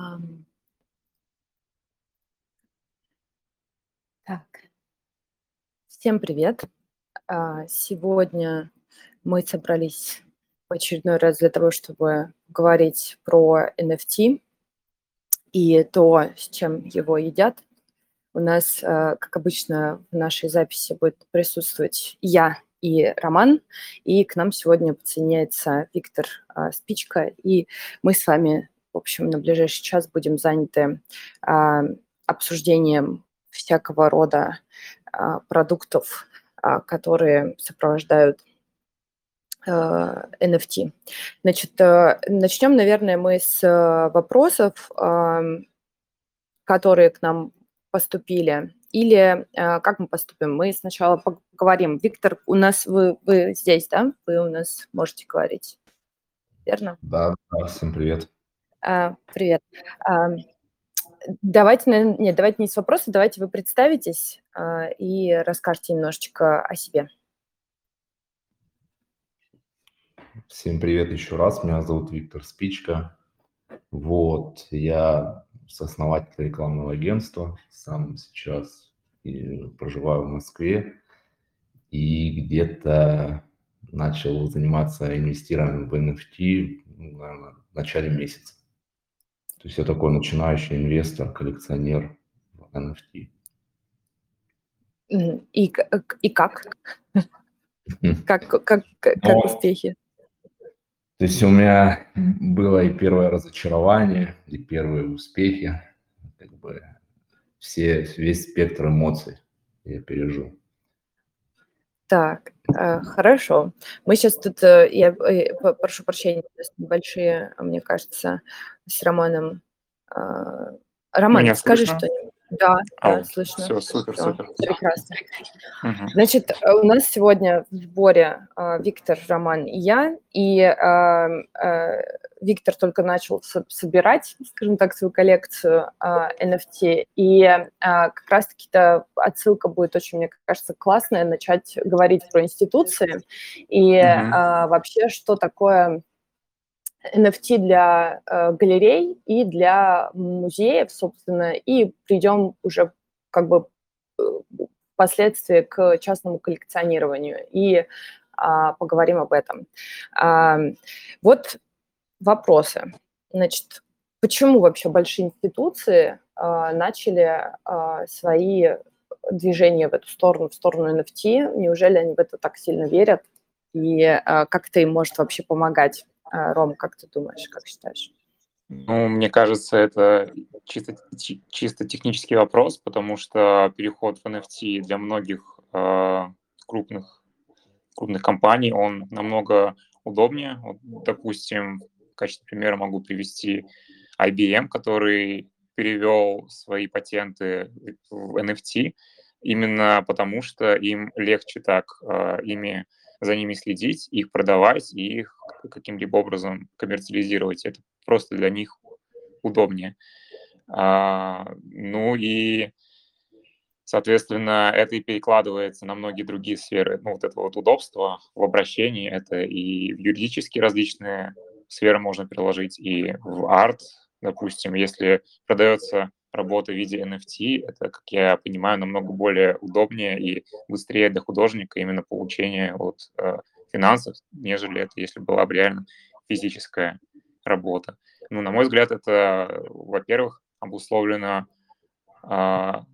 Ам. Так. Всем привет. А, сегодня мы собрались в очередной раз для того, чтобы говорить про NFT и то, с чем его едят. У нас, а, как обычно, в нашей записи будет присутствовать я и Роман, и к нам сегодня подсоединяется Виктор а, Спичка, и мы с вами, в общем, на ближайший час будем заняты а, обсуждением всякого рода а, продуктов, а, которые сопровождают а, NFT. Значит, а, начнем, наверное, мы с а, вопросов, а, которые к нам поступили. Или а, как мы поступим? Мы сначала поговорим. Виктор, у нас вы, вы здесь, да? Вы у нас можете говорить, верно? Да, да, всем привет. А, привет. Давайте, нет, давайте не с вопроса, давайте вы представитесь а, и расскажете немножечко о себе. Всем привет еще раз. Меня зовут Виктор Спичка. Вот, я сооснователь рекламного агентства. Сам сейчас проживаю в Москве. И где-то начал заниматься инвестированием в NFT ну, наверное, в начале месяца. То есть я такой начинающий инвестор, коллекционер в NFT. И, и как? Как, как, как, как успехи? То есть у меня было и первое разочарование, и первые успехи. Как бы все, весь спектр эмоций я пережил. Так, э, хорошо. Мы сейчас тут, э, я э, прошу прощения, небольшие, мне кажется, с Романом. А, Роман, Меня скажи что-нибудь. Да, Ау, да, слышно. всё, супер, Всё, супер. Прекрасно. Мгм. Значит, э, у нас сегодня в сборе а, Виктор, Роман и я. И а, а, Виктор только начал со- собирать, скажем так, свою коллекцию а, NFT. И а, как раз-таки-то отсылка будет очень, мне кажется, классная, начать говорить про институции. И а, вообще, что такое NFT для э, галерей и для музеев, собственно, и придем уже как бы э, впоследствии к частному коллекционированию и а, поговорим об этом. А, вот вопросы. Значит, почему вообще большие институции а, начали а, свои движения в эту сторону, в сторону NFT? Неужели они в это так сильно верят? И а, как это им может вообще помогать? А, Ром, как ты думаешь, как считаешь? Ну, мне кажется, это чисто, чи- чисто технический вопрос, потому что переход в NFT для многих э, крупных, крупных компаний, он намного удобнее. Вот, допустим, в качестве примера могу привести IBM, который перевел свои патенты в NFT именно потому, что им легче так э, ими за ними следить, их продавать и их каким-либо образом коммерциализировать. Это просто для них удобнее. А, ну и, соответственно, это и перекладывается на многие другие сферы. Ну, вот это вот удобство в обращении, это и в юридические различные сферы можно приложить, и в арт, допустим, если продается работа в виде NFT, это, как я понимаю, намного более удобнее и быстрее для художника именно получение от э, финансов, нежели это если была бы реально физическая работа. Ну, на мой взгляд, это, во-первых, обусловлено а,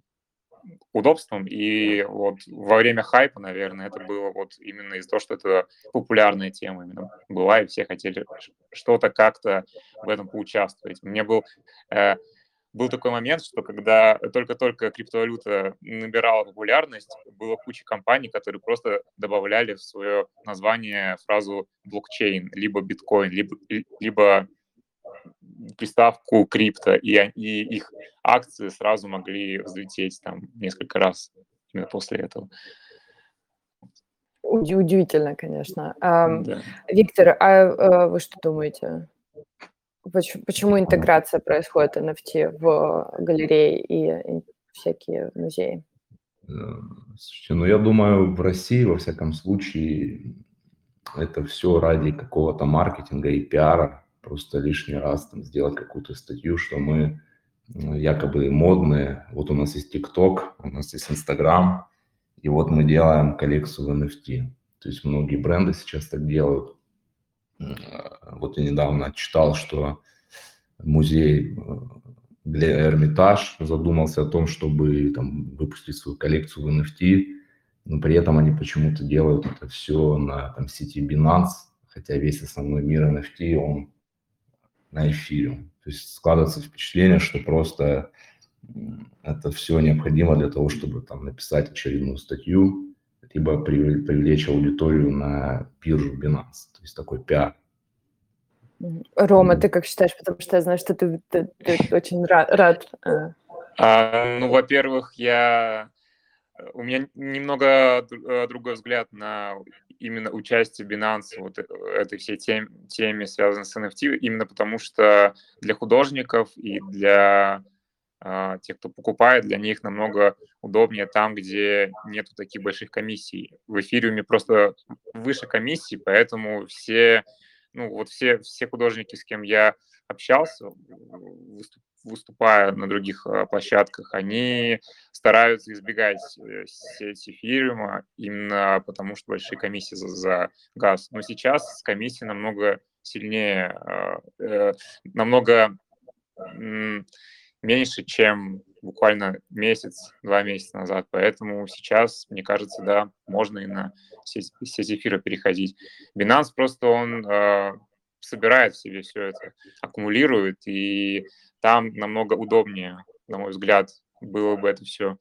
удобством, и вот во время хайпа, наверное, это было вот именно из-за того, что это популярная тема именно была, и все хотели что-то как-то в этом поучаствовать. Мне был э, был такой момент, что когда только-только криптовалюта набирала популярность, было куча компаний, которые просто добавляли в свое название фразу блокчейн, либо биткоин, либо, либо приставку крипто, и, и их акции сразу могли взлететь там несколько раз именно после этого. Уди- Удивительно, конечно. Да. Виктор, а э, вы что думаете? Поч- Почему интеграция происходит NFT в галереи и всякие музеи? Э, Слушайте, ну я думаю, в России, во всяком случае, это все ради какого-то маркетинга и пиара. просто лишний раз там сделать какую-то статью, что мы якобы модные. Вот у нас есть TikTok, у нас есть Instagram, и вот мы делаем коллекцию в NFT. То есть многие бренды сейчас так делают. Вот я недавно читал, что музей э, для Эрмитаж задумался о том, чтобы там, выпустить свою коллекцию в NFT, но при этом они почему-то делают это все на там, сети Binance, хотя весь основной мир NFT, он на эфире. То есть складывается впечатление, что просто это все необходимо для того, чтобы там написать очередную статью, либо привлечь аудиторию на биржу Binance. То есть такой пиар. Рома, ты как считаешь? Потому что я знаю, что ты, ты, ты очень рад. рад. Э. А, ну, во-первых, я у меня немного э, другой взгляд на именно участие Binance вот э, этой всей тем, теме, связанной с NFT, именно потому что для художников и для э, тех, кто покупает, для них намного удобнее там, где нету таких больших комиссий. В эфириуме просто выше комиссии, поэтому все, ну вот все, все художники, с кем я общался, выступ, выступая на других э, площадках, они стараются избегать э, сети эфириума именно потому, что большие комиссии за, за газ. Но сейчас комиссии намного сильнее, э, намного меньше, чем буквально месяц, два месяца назад. Поэтому сейчас, мне кажется, да, можно и на сеть, эфира переходить. Binance просто он собирает в себе все это, аккумулирует, и там намного удобнее, на мой взгляд, было бы это все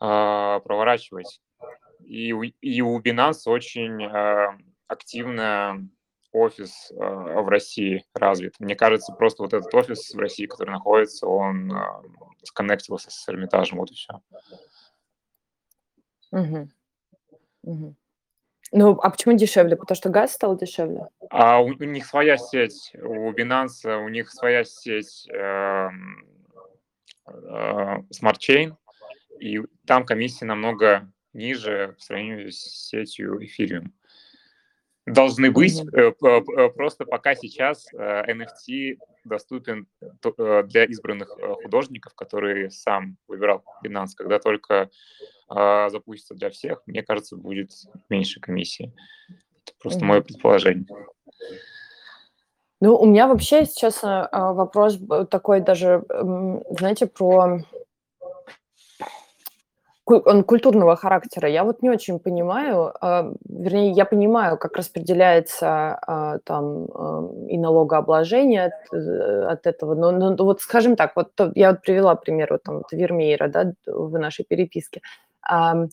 э, проворачивать. И, и у Binance очень э, активно офис э, в России развит. Мне кажется, просто вот этот офис в России, который находится, он э, сконнектился с Эрмитажем, вот и все. Угу. Угу. Ну, а почему дешевле? Потому что газ стал дешевле? А у, у них своя сеть, у Binance, у них своя сеть э, э, Smart Chain, и там комиссия намного ниже в сравнении с сетью Ethereum. Должны быть, mm-hmm. э, просто пока сейчас э, NFT доступен э, для избранных э, художников, которые сам выбирал Binance, когда только а, запустится для всех, мне кажется, будет меньше комиссии. Это просто мое предположение. Ну, у меня вообще сейчас вопрос такой даже, знаете, про он культурного характера. Я вот не очень понимаю, э, вернее, я понимаю, как распределяется э, там э, и налогообложение от, э, от этого. Но, но вот, скажем так, вот я вот привела пример вот там вот Вермеера, да, в нашей переписке. Э,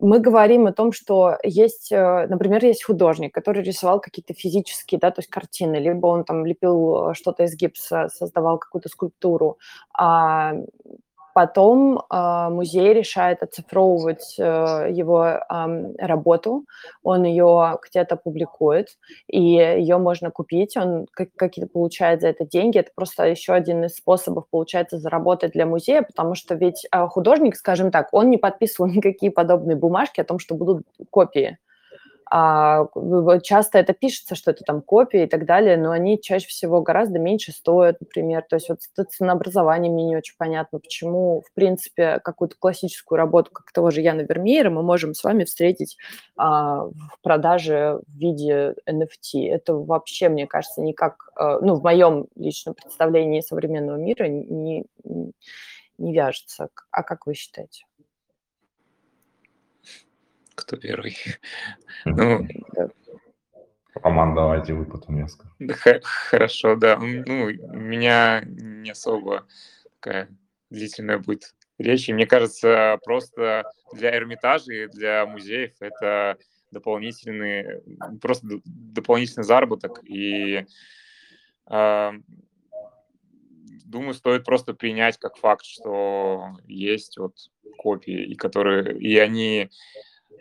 мы говорим о том, что есть, э, например, есть художник, который рисовал какие-то физические, да, то есть картины, либо он там лепил что-то из гипса, создавал какую-то скульптуру. А Потом э, музей решает оцифровывать э, его работу, он ее где-то публикует, и ее можно купить, он какие-то получает за это деньги. Это просто еще один из способов, получается, заработать для музея, потому что ведь э, художник, скажем так, он не подписывал никакие подобные бумажки о том, что будут копии. А, часто это пишется, что это там копия и так далее, но они чаще всего гораздо меньше стоят, например. То есть вот ценообразование мне не очень понятно, почему, в принципе, какую-то классическую работу, как того же Яна Вермеера, мы можем с вами встретить а, в продаже в виде NFT. Это вообще, мне кажется, никак, а, ну, в моем личном представлении современного мира не, не вяжется. А как вы считаете? Кто первый? Ну, Роман, давайте вы потом я скажу. Хорошо, да. Ну, у меня не особо такая длительная будет речь. И мне кажется, просто для Эрмитажа и для музеев это дополнительный, просто дополнительный заработок. И э, думаю, стоит просто принять как факт, что есть вот копии, и которые, и они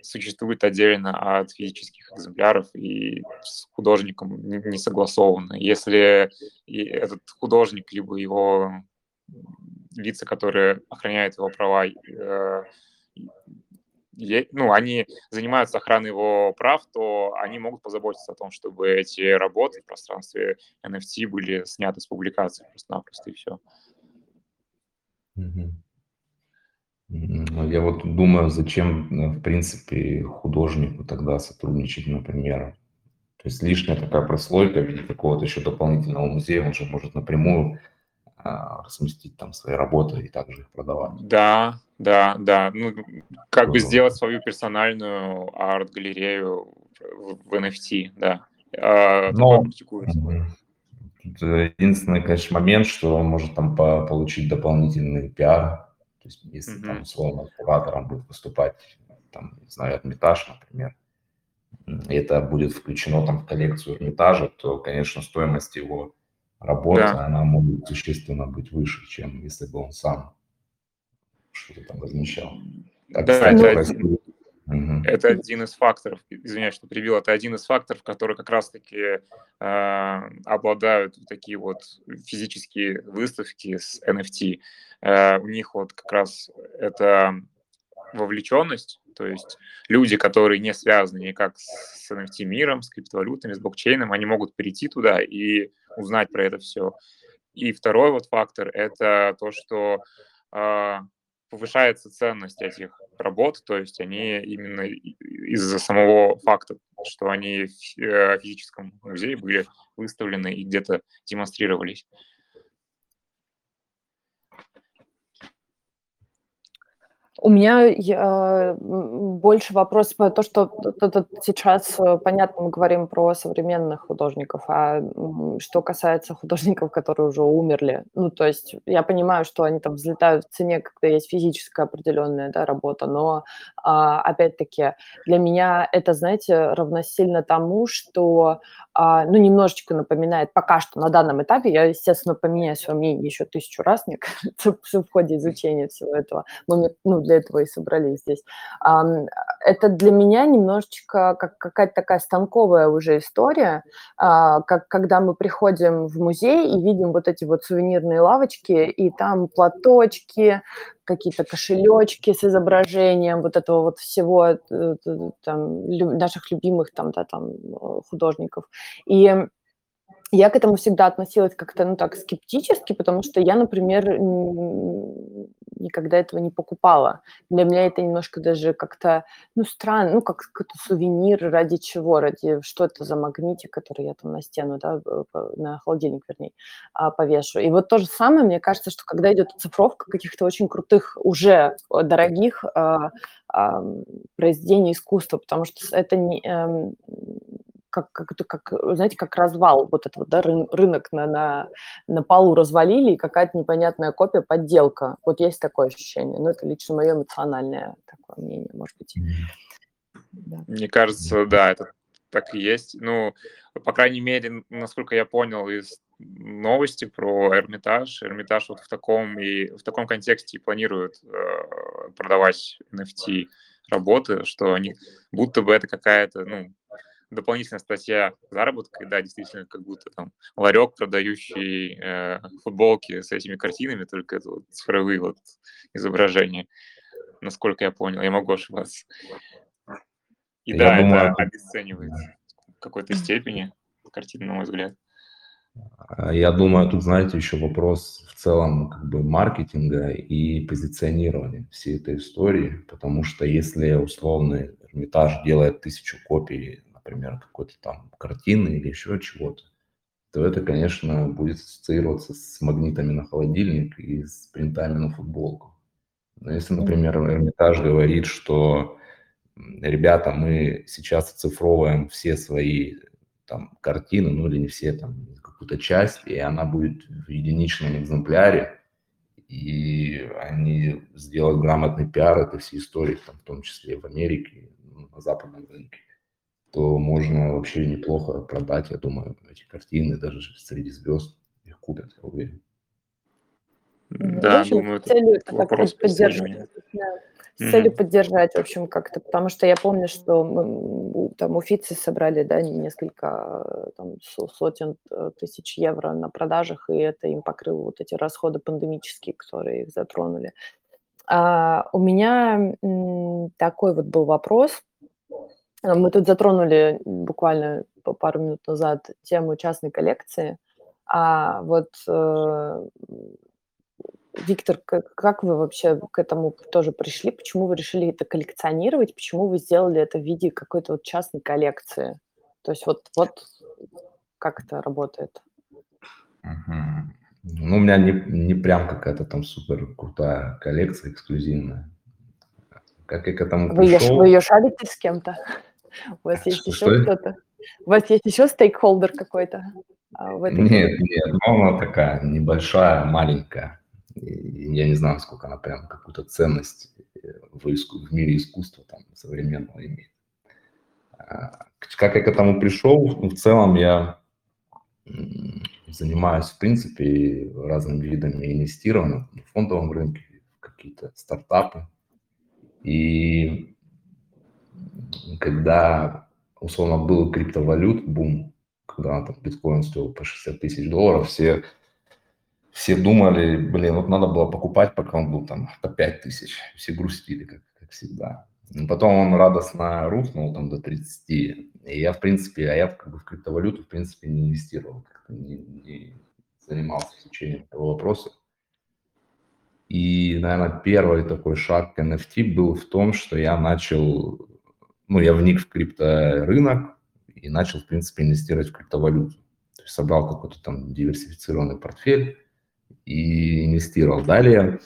существует отдельно от физических экземпляров и с художником не согласовано. Если этот художник, либо его лица, которые охраняют его права, э, ну, они занимаются охраной его прав, то они могут позаботиться о том, чтобы эти работы в пространстве NFT были сняты с публикации просто-напросто, и все. Я вот думаю, зачем, э, в принципе, художнику тогда сотрудничать, например. То есть лишняя такая прослойка в виде какого-то еще дополнительного музея, он же может напрямую а, разместить там свои работы и также их продавать. Да, да, да. Ну, как бы сделать свою персональную арт-галерею в NFT, да. А, Но, единственный, конечно, момент, что он может там по получить дополнительный пиар, то есть если mm-hmm. там условно куратором будет выступать, там, не знаю, Эрмитаж, например, это будет включено там в коллекцию Эрмитажа, то, конечно, стоимость его работы, да. она может существенно быть выше, чем если бы он сам что-то там размещал. А, да, кстати, это, один, угу. это один из факторов, извиняюсь, что привел, это один из факторов, которые как раз-таки э, обладают такие вот физические выставки с NFT. Э, у них вот как раз это вовлеченность, то есть люди, которые не связаны никак с NFT-миром, с криптовалютами, с блокчейном, они могут перейти туда и узнать про это все. И второй вот фактор – это то, что э, повышается ценность этих работ, то есть они именно из-за самого факта, что они в э, физическом музее были выставлены и где-то демонстрировались. У меня я, больше вопрос по то, что сейчас, э, понятно, мы говорим про современных художников, а что касается художников, которые уже умерли, ну, то есть я понимаю, что они там взлетают в цене, когда есть физическая определенная, да, работа, но, а, опять-таки, для меня это, знаете, равносильно тому, что, ну, немножечко напоминает пока что на данном этапе, я, естественно, поменяю свое мнение еще тысячу раз, мне кажется, в ходе изучения всего этого, ну, для этого и собрались здесь. Это для меня немножечко как какая-то такая станковая уже история, а, как когда мы приходим в музей и видим вот эти вот сувенирные лавочки, и там платочки, какие-то кошелечки с изображением вот этого вот всего э, там, наших любимых там, да, там э, художников. И я к этому всегда относилась как-то, ну, так, скептически, потому что я, например, никогда этого не покупала. Для меня это немножко даже как-то, ну, странно, ну, как какой-то сувенир, ради чего, ради, что это за магнитик, который я там на стену, да, на холодильник, вернее, а, повешу. И вот то же самое, мне кажется, что когда идет оцифровка каких-то очень крутых, уже дорогих а, произведений искусства, потому что это не, эм, как, как, это, как, знаете, как развал вот этого, да, рынок на, на, на полу развалили, и какая-то непонятная копия, подделка. Вот есть такое ощущение. Ну, это лично мое эмоциональное такое мнение, может быть. Да. Мне кажется, да, это так и есть. Ну, по крайней мере, насколько я понял из новости про Эрмитаж, Эрмитаж вот в таком и в таком контексте планирует э, продавать NFT работы, что они будто бы это какая-то, ну, дополнительная статья заработка, и да, действительно, как будто там ларек, продающий э, футболки с этими картинами, только это вот цифровые вот изображения, насколько я понял, я могу ошибаться. И я да, думаю, это обесценивает в какой-то степени картину, на мой взгляд. А, я думаю, тут, знаете, еще вопрос в целом как бы маркетинга и позиционирования всей этой истории, потому что если условный Эрмитаж делает тысячу копий например, какой-то там картины или еще чего-то, то это, конечно, будет ассоциироваться с магнитами на холодильник и с принтами на футболку. Но если, например, Эрмитаж говорит, что ребята, мы сейчас оцифровываем все свои там картины, ну или не все, там какую-то часть, и она будет в единичном экземпляре, и они сделают грамотный пиар этой всей истории, там, в том числе в Америке, на западном рынке то можно вообще неплохо продать, я думаю, эти картины даже среди звезд их купят, я уверен. Да, общем, думаю, целью, это вопрос поддерживания. с целью mm-hmm. поддержать, в общем, как-то, потому что я помню, что мы, там уфицы собрали, да, несколько там, сотен э, тысяч евро на продажах, и это им покрыло вот эти расходы пандемические, которые их затронули. А, у меня такой вот был вопрос. А, мы тут затронули буквально пару минут назад тему частной коллекции. А вот, э, Виктор, как как вы вообще к этому тоже пришли? Почему вы решили это коллекционировать? Почему вы сделали это в виде какой-то вот частной коллекции? То есть вот вот как это работает? Ну, у меня не не прям какая-то там супер крутая коллекция эксклюзивная. Как я к этому Вы ш вы её шарите с кем-то? У вас есть Что еще кто-то? У вас есть еще стейкхолдер какой-то, а, в этой Нет, коллекции? нет, ну, она такая небольшая, маленькая. Я не знаю, насколько она прям какую-то ценность, э, в иску в мире искусства там современного имеет. А, как я к этому пришел? Ну, в целом я, занимаюсь, в принципе, разными видами инвестирования на фондовом рынке, в какие-то стартапы. И когда, условно, был криптовалют бум, когда там биткоин стоил по 60 тысяч долларов, все все думали, блин, вот надо было покупать, пока он был там по 5 тысяч. Все грустили, как как всегда. Потом он радостно рухнул там до 30. И я, в принципе, а я как бы в криптовалюту, в принципе, не инвестировал, не не занимался изучением этого вопроса. И, наверно, первый такой шаг к NFT был в том, что я начал, ну, я вник в крипторынок и начал, в принципе, инвестировать в криптовалюту. То есть собрал какой-то там диверсифицированный портфель и инвестировал. Далее,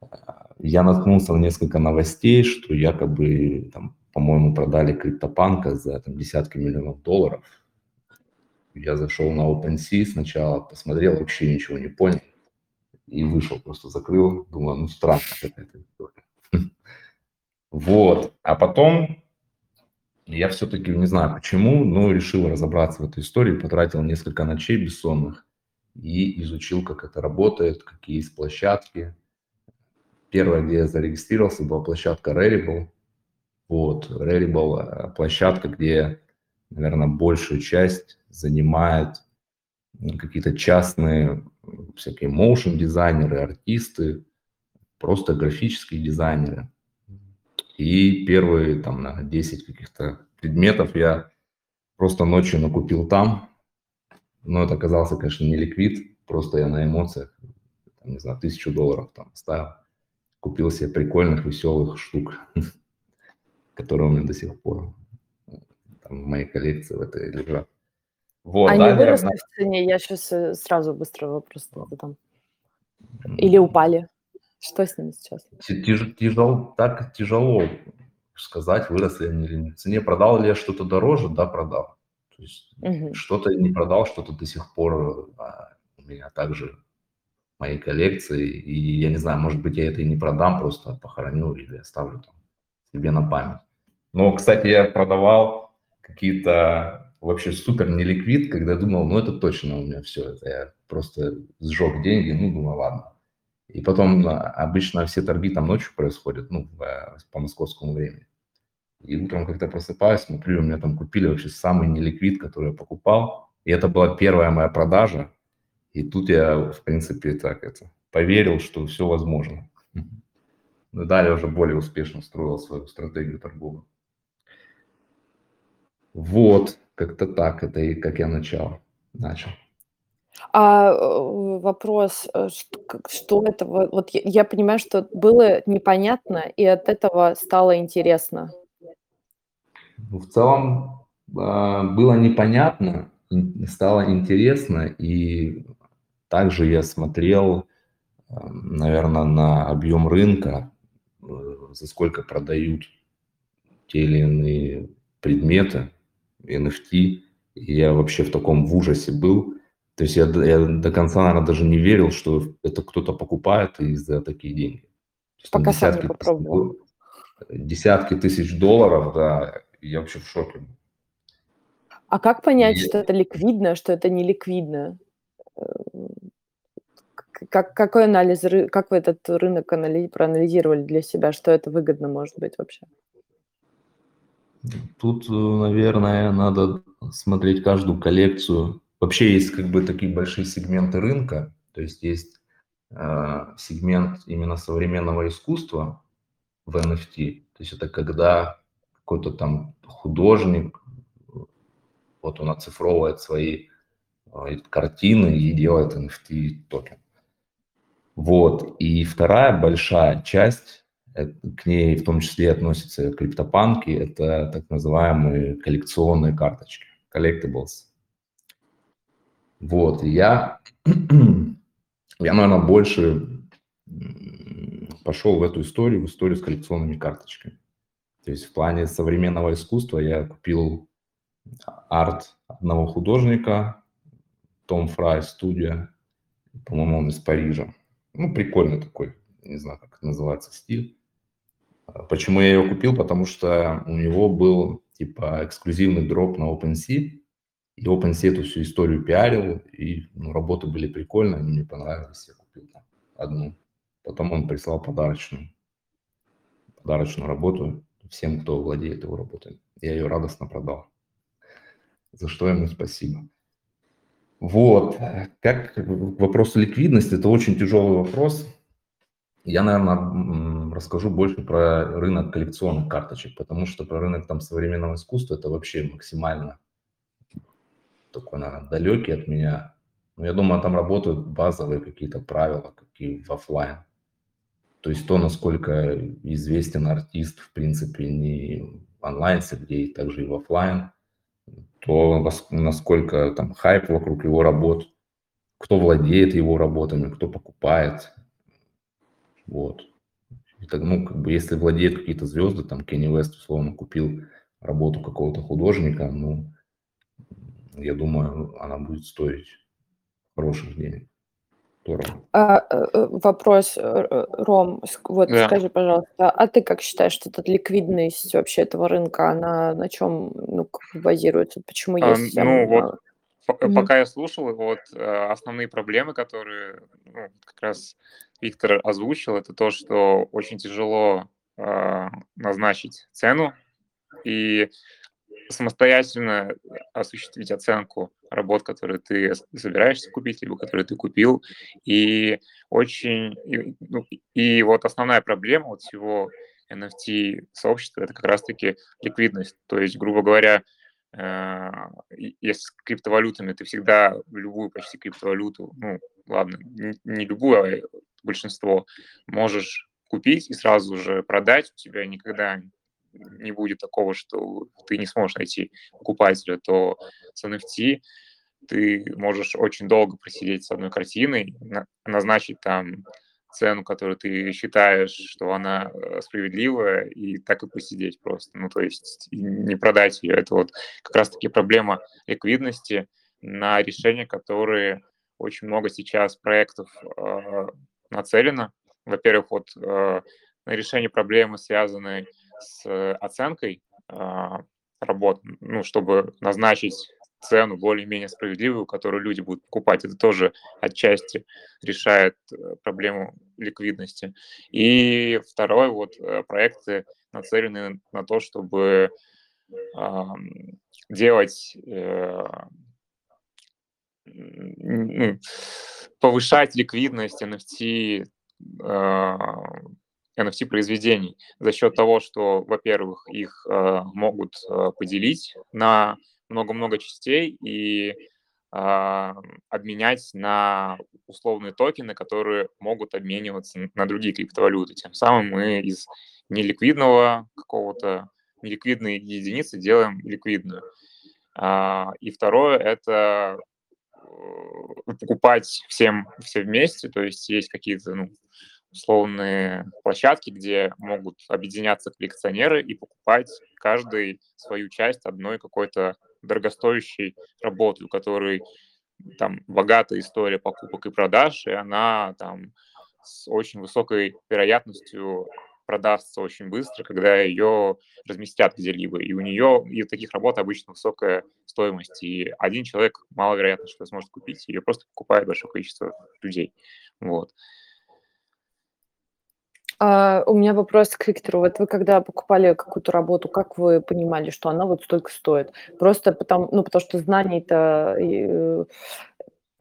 а, я наткнулся на несколько новостей, что якобы там, по-моему, продали CryptoPunk за там десятки миллионов долларов. Я зашел на OpenSea сначала, посмотрел, вообще ничего не понял и вышел, просто закрыл. Думаю, ну, странная какая-то история. Вот. А потом я все-таки, не знаю почему, но решил разобраться в этой истории, потратил несколько ночей бессонных и изучил, как это работает, какие есть площадки. Первая, где я зарегистрировался, была площадка Rarible. Вот, Rarible, э, площадка, где, наверно, большую часть занимает, м, какие-то частные всякие моушн-дизайнеры, артисты, просто графические дизайнеры. И первые там, наверно, 10 каких-то предметов я просто ночью накупил там. Но это оказался, конечно, не ликвид, просто я на эмоциях, там, не знаю, 1000 долларов там оставил. Купил себе прикольных, веселых штук, которые у меня до сих пор, там в моей коллекции в этой лежат. Вот, Они выросли на в цене? Я щас, э, сразу быстро вопрос задам. Или упали? Что с ними сейчас? Тяж тяжел так тяжело сказать, выросли они или нет в цене. Продал ли я что-то дороже? Да, продал. То есть Мгм. что-то не продал, что-то до сих пор, а, у меня также в моей коллекции. И я не знаю, может быть, я это и не продам, просто похороню или оставлю там себе на память. Но, кстати, я продавал какие-то вообще супер неликвид, когда думал, ну, это точно у меня все, это я просто сжег деньги, ну, думаю, ладно. И потом а, обычно все торги там ночью происходят, ну, э, по московскому времени. И утром, когда просыпаюсь, смотрю, у меня там купили вообще самый неликвид, который я покупал. И это была первая моя продажа. И тут я, в принципе, так это поверил, что все возможно. Мгм. Ну, далее уже более успешно строил свою стратегию торговую. Вот, как-то так это и как я начал начал. А, э, вопрос, э, что как что это во вот я я понимаю, что было непонятно, и от этого стало интересно. Ну, в целом, а, было непонятно, стало интересно, и также я смотрел, ам, наверно, на объем рынка, э, за сколько продают те или иные предметы, NFT. И я вообще в таком в ужасе был. То есть я до я до конца, наверно, даже не верил, что это кто-то покупает и за такие деньги. Есть Пока сам не десятки тысяч попробовал. десятки тысяч долларов, да, я вообще в шоке. А как понять, И что это ликвидно, что это не ликвидно? Э, как какой анализ как вы этот рынок анали проанализировали для себя, что это выгодно может быть вообще? Тут, э, наверное, надо смотреть каждую коллекцию. Вообще есть как бы такие большие сегменты рынка. То есть есть э, сегмент именно современного искусства в NFT. То есть это когда какой-то там художник, вот он оцифровывает свои э, картины и делает NFT токен. Вот. И вторая большая часть, к ней в том числе относятся криптопанки, это так называемые коллекционные карточки, collectibles. Вот, я, я, наверное, больше пошел в эту историю, в историю с коллекционными карточками. То есть в плане современного искусства я купил арт одного художника, Том Фрай студия, по-моему, он из Парижа. Ну, прикольный такой, не знаю, как это называется, стиль. А почему я его купил? Потому что у него был, типа, эксклюзивный дроп на OpenSea, и OpenSea всю историю пиарил, и ну, работы были прикольные, они мне понравились, я купил там одну. Потом он прислал подарочную, подарочную работу всем, кто владеет его работой. Я ее радостно продал, за что ему спасибо. Вот, как к вопросу ликвидности, это очень тяжелый вопрос. Я, наверное, расскажу больше про рынок коллекционных карточек, потому что про рынок там современного искусства это вообще максимально такой, наверное, далекий от меня. Но я думаю, там работают базовые какие-то правила, какие в офлайн. То есть то, насколько известен артист, в принципе, не в онлайн-среде, и также и в офлайн, то насколько там хайп вокруг его работ, кто владеет его работами, кто покупает. Вот. Это, ну, как бы, если владеют какие-то звезды, там, Кенни Вест, условно, купил работу какого-то художника, ну, я думаю, она будет стоить хороших денег. А, э, э, вопрос, э, Ром, вот Да. скажи, пожалуйста, а ты как считаешь, что эта ликвидность вообще этого рынка, она на чем, ну, базируется? Почему А, есть ну, вот Мгм. Пока я слушал, вот основные проблемы, которые ну, как раз Виктор озвучил, это то, что очень тяжело э, назначить цену и самостоятельно осуществить оценку работ, которые ты собираешься купить, либо которые ты купил. И очень... И, ну, и вот основная проблема вот всего NFT-сообщества — это как раз-таки ликвидность. То есть, грубо говоря, э, если с криптовалютами ты всегда любую почти криптовалюту, ну, ладно, не любую, а большинство, можешь купить и сразу же продать, у тебя никогда не будет такого, что ты не сможешь найти покупателя, то с NFT ты можешь очень долго просидеть с одной картиной, назначить там цену, которую ты считаешь, что она э, справедливая, и так и посидеть просто. Ну, то есть не продать ее. Это вот как раз-таки проблема ликвидности, на решение которые очень много сейчас проектов э, нацелено. Во-первых, вот э, на решение проблемы, связанной с оценкой э, работ, ну, чтобы назначить цену более-менее справедливую, которую люди будут покупать. Это тоже отчасти решает э, проблему ликвидности. И второе, вот э, проекты нацелены на то, чтобы э, делать, э, ну, повышать ликвидность NFT NFT-произведений за счет того, что, во-первых, их э, могут э, поделить на много-много частей и э, обменять на условные токены, которые могут обмениваться на другие криптовалюты. Тем самым мы из неликвидного какого-то неликвидной единицы делаем ликвидную. А, и второе — это покупать всем все вместе, то есть есть какие-то ну, условные площадки, где могут объединяться коллекционеры и покупать каждый свою часть одной какой-то дорогостоящей работы, у которой там богатая история покупок и продаж, и она там с очень высокой вероятностью продастся очень быстро, когда ее разместят где-либо. И у нее, и у таких работ обычно высокая стоимость. И один человек маловероятно, что сможет купить. Ее просто покупает большое количество людей. Вот. А, у меня вопрос к Виктору. Вот вы когда покупали какую-то работу, как вы понимали, что она вот столько стоит? Просто потому, ну, потому что знаний-то, э,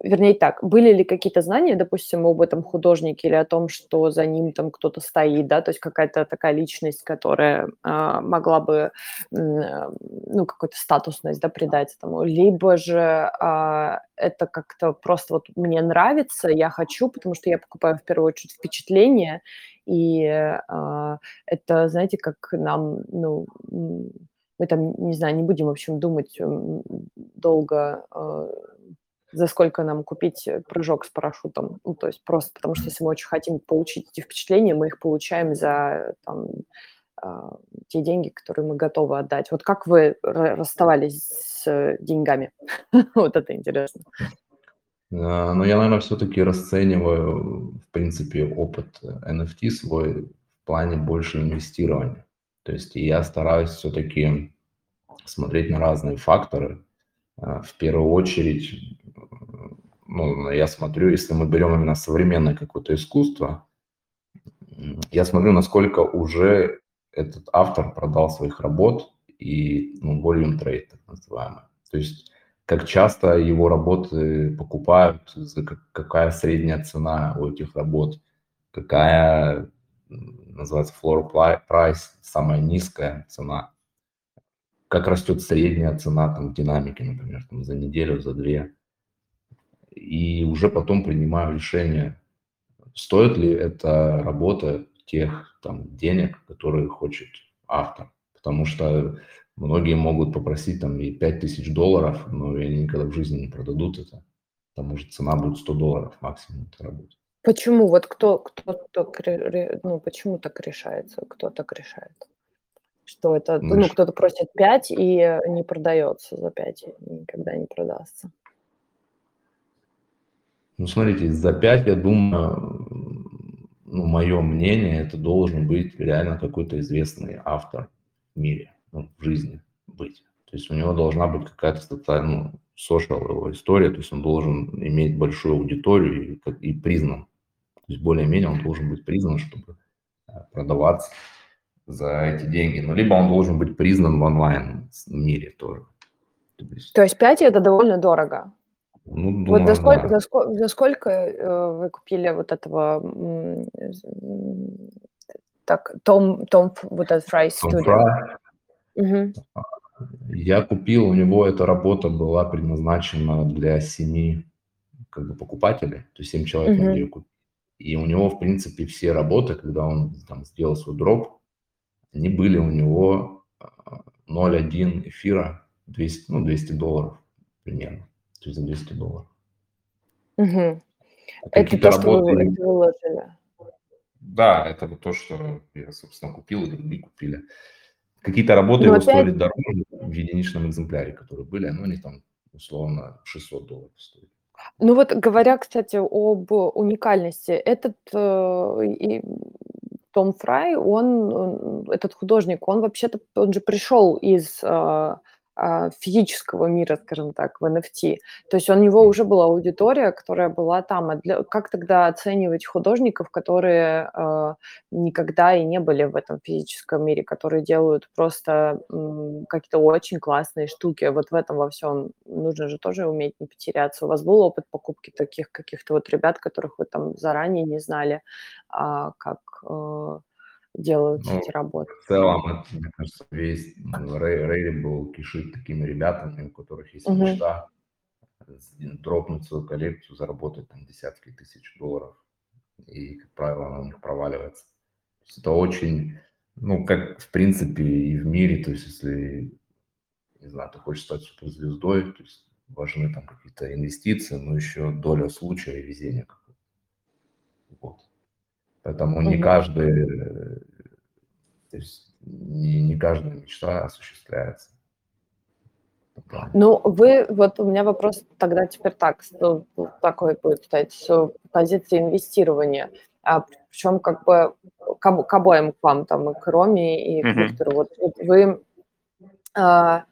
вернее так, были ли какие-то знания, допустим, об этом художнике или о том, что за ним там кто-то стоит, да, то есть какая-то такая личность, которая а, могла бы, ну, какую-то статусность, да, придать этому, либо же а, это как-то просто вот мне нравится, я хочу, потому что я покупаю в первую очередь впечатление, и а, это, знаете, как нам, ну, мы там, не знаю, не будем, в общем, думать долго а, за сколько нам купить э, прыжок с парашютом. Ну, то есть просто потому что если мы очень хотим получить эти впечатления, мы их получаем за там, э, те деньги, которые мы готовы отдать. Вот как вы расставались с деньгами? вот это интересно. А, ну, я, наверное, все-таки расцениваю, в принципе, опыт NFT свой в плане больше инвестирования. То есть я стараюсь все-таки смотреть на разные факторы. А, в первую очередь ну, я смотрю, если мы берем именно современное какое-то искусство, я смотрю, насколько уже этот автор продал своих работ и ну, volume trade, так называемый. То есть как часто его работы покупают, какая средняя цена у этих работ, какая называется floor price, самая низкая цена, как растет средняя цена там, в динамике, например, там, за неделю, за две и уже потом принимаю решение, стоит ли эта работа тех там, денег, которые хочет автор. Потому что многие могут попросить там и 5 тысяч долларов, но они никогда в жизни не продадут это, потому что цена будет 100 долларов максимум этой работы. Почему? Вот кто, кто, кто ну, почему так решается? Кто так решает? Что это, ну, ну кто-то просит 5 и не продается за 5, и никогда не продастся. Ну, смотрите, за 5, я думаю, ну, мое мнение, это должен быть реально какой-то известный автор в мире, ну, в жизни быть. То есть у него должна быть какая-то ну, social история, то есть он должен иметь большую аудиторию и, и признан. То есть более-менее он должен быть признан, чтобы э, продаваться за эти деньги. Но либо он должен быть признан в онлайн мире тоже. То есть, То есть 5 это довольно дорого. Ну, думаю, вот за сколько, да. за сколько, за сколько вы купили вот этого так Том Том вот этот Фрай студию? Угу. Я купил у него эта работа была предназначена для семи как бы покупателей, то есть семь человек угу. ее купили. И у него, в принципе, все работы, когда он там сделал свой дроп, они были у него 0,1 а, эфира, 200, ну, 200 долларов примерно то есть за 200 долларов. Угу. Это то, что вы выложили? Да, это вот то, что я, собственно, купил, и другие купили. Какие-то работы но его опять... стоили дороже в единичном экземпляре, которые были, но они там условно 600 долларов стоят. Ну вот говоря, кстати, об уникальности, этот э, и, Том Фрай, он, этот художник, он вообще-то, он же пришел из э, физического мира, скажем так, в NFT. То есть у него уже была аудитория, которая была там. А для, как тогда оценивать художников, которые э, никогда и не были в этом физическом мире, которые делают просто э, какие-то очень классные штуки? Вот в этом во всем нужно же тоже уметь не потеряться. У вас был опыт покупки таких каких-то вот ребят, которых вы там заранее не знали, а, как... Э, делают ну, эти работы. В целом, это, мне кажется, весь ну, Рейли был кишит такими ребятами, у которых есть угу. мечта дропнуть свою коллекцию, заработать там десятки тысяч долларов, и, как правило, она у них проваливается. То есть это очень, ну, как в принципе и в мире, то есть если, не знаю, ты хочешь стать суперзвездой, то есть важны там какие-то инвестиции, но еще доля случая и везения. Вот. Поэтому не каждый, то есть не, не каждая мечта осуществляется. Ну, вы, вот у меня вопрос тогда теперь так, такой будет стоять, с позиции инвестирования. А причем как бы к, к обоим к вам, там, и к Роме, и к Виктору. Вот, вот вы а,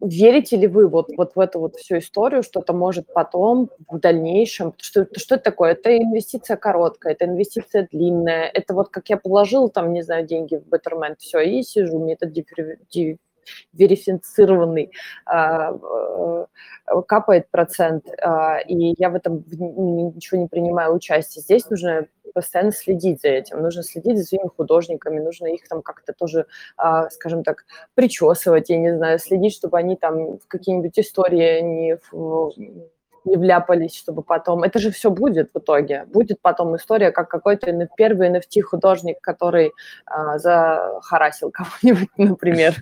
Верите ли вы вот, вот в эту вот всю историю, что это может потом, в дальнейшем, что, что это такое? Это инвестиция короткая, это инвестиция длинная, это вот как я положил там, не знаю, деньги в Betterment, все, и сижу, мне это верифицированный, а, э, капает процент, а, и я в этом ничего не принимаю участие. Здесь нужно постоянно следить за этим, нужно следить за своими художниками, нужно их там как-то тоже, а, скажем так, причесывать, я не знаю, следить, чтобы они там в какие-нибудь истории не не вляпались, чтобы потом... Это же все будет в итоге. Будет потом история, как какой-то первый NFT-художник, который а, захарасил кого-нибудь, например.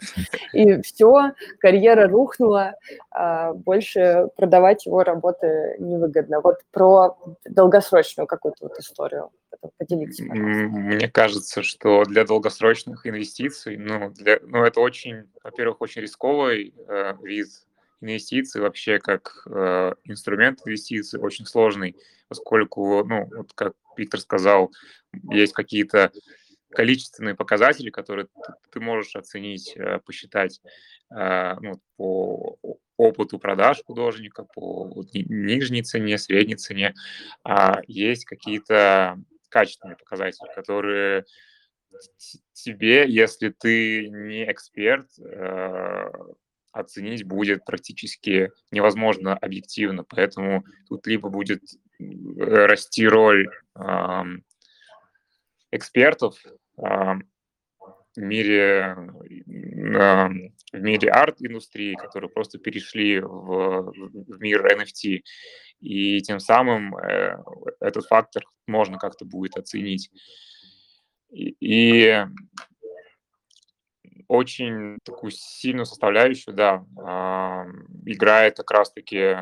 И все, карьера рухнула, а, больше продавать его работы невыгодно. Вот про долгосрочную какую-то вот историю поделитесь, Мне кажется, что для долгосрочных инвестиций, ну, для, ну это очень, во-первых, очень рисковый э, вид инвестиции вообще как э, инструмент инвестиций очень сложный, поскольку, ну, вот как Виктор сказал, есть какие-то количественные показатели, которые ты, ты можешь оценить, э, посчитать э, ну, по опыту продаж художника, по нижней цене, средней цене. А есть какие-то качественные показатели, которые тебе, если ты не эксперт, э, оценить будет практически невозможно объективно, поэтому тут либо будет э, расти роль э, экспертов э, в мире э, в мире арт-индустрии, которые просто перешли в, в мир NFT, и тем самым э, этот фактор можно как-то будет оценить. И, и очень такую сильную составляющую, да, э, играет как раз-таки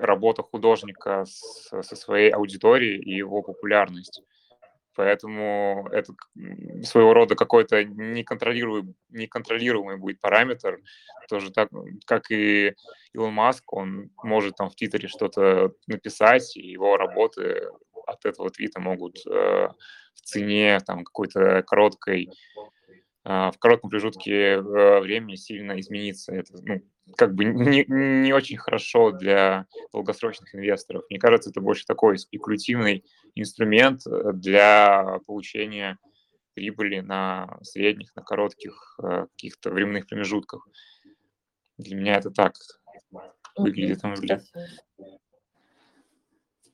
работа художника со своей аудиторией и его популярность. Поэтому это своего рода какой-то неконтролируемый, неконтролируемый будет параметр. Тоже так, как и Илон Маск, он может там в Твиттере что-то написать, и его работы от этого твита могут э, в цене там какой-то короткой а, в коротком промежутке э, времени сильно измениться. Это ну, как бы не, не очень хорошо для долгосрочных инвесторов. Мне кажется, это больше такой спекулятивный инструмент э, для получения прибыли на средних, на коротких э, каких-то временных промежутках. Для меня это так выглядит, на мой взгляд.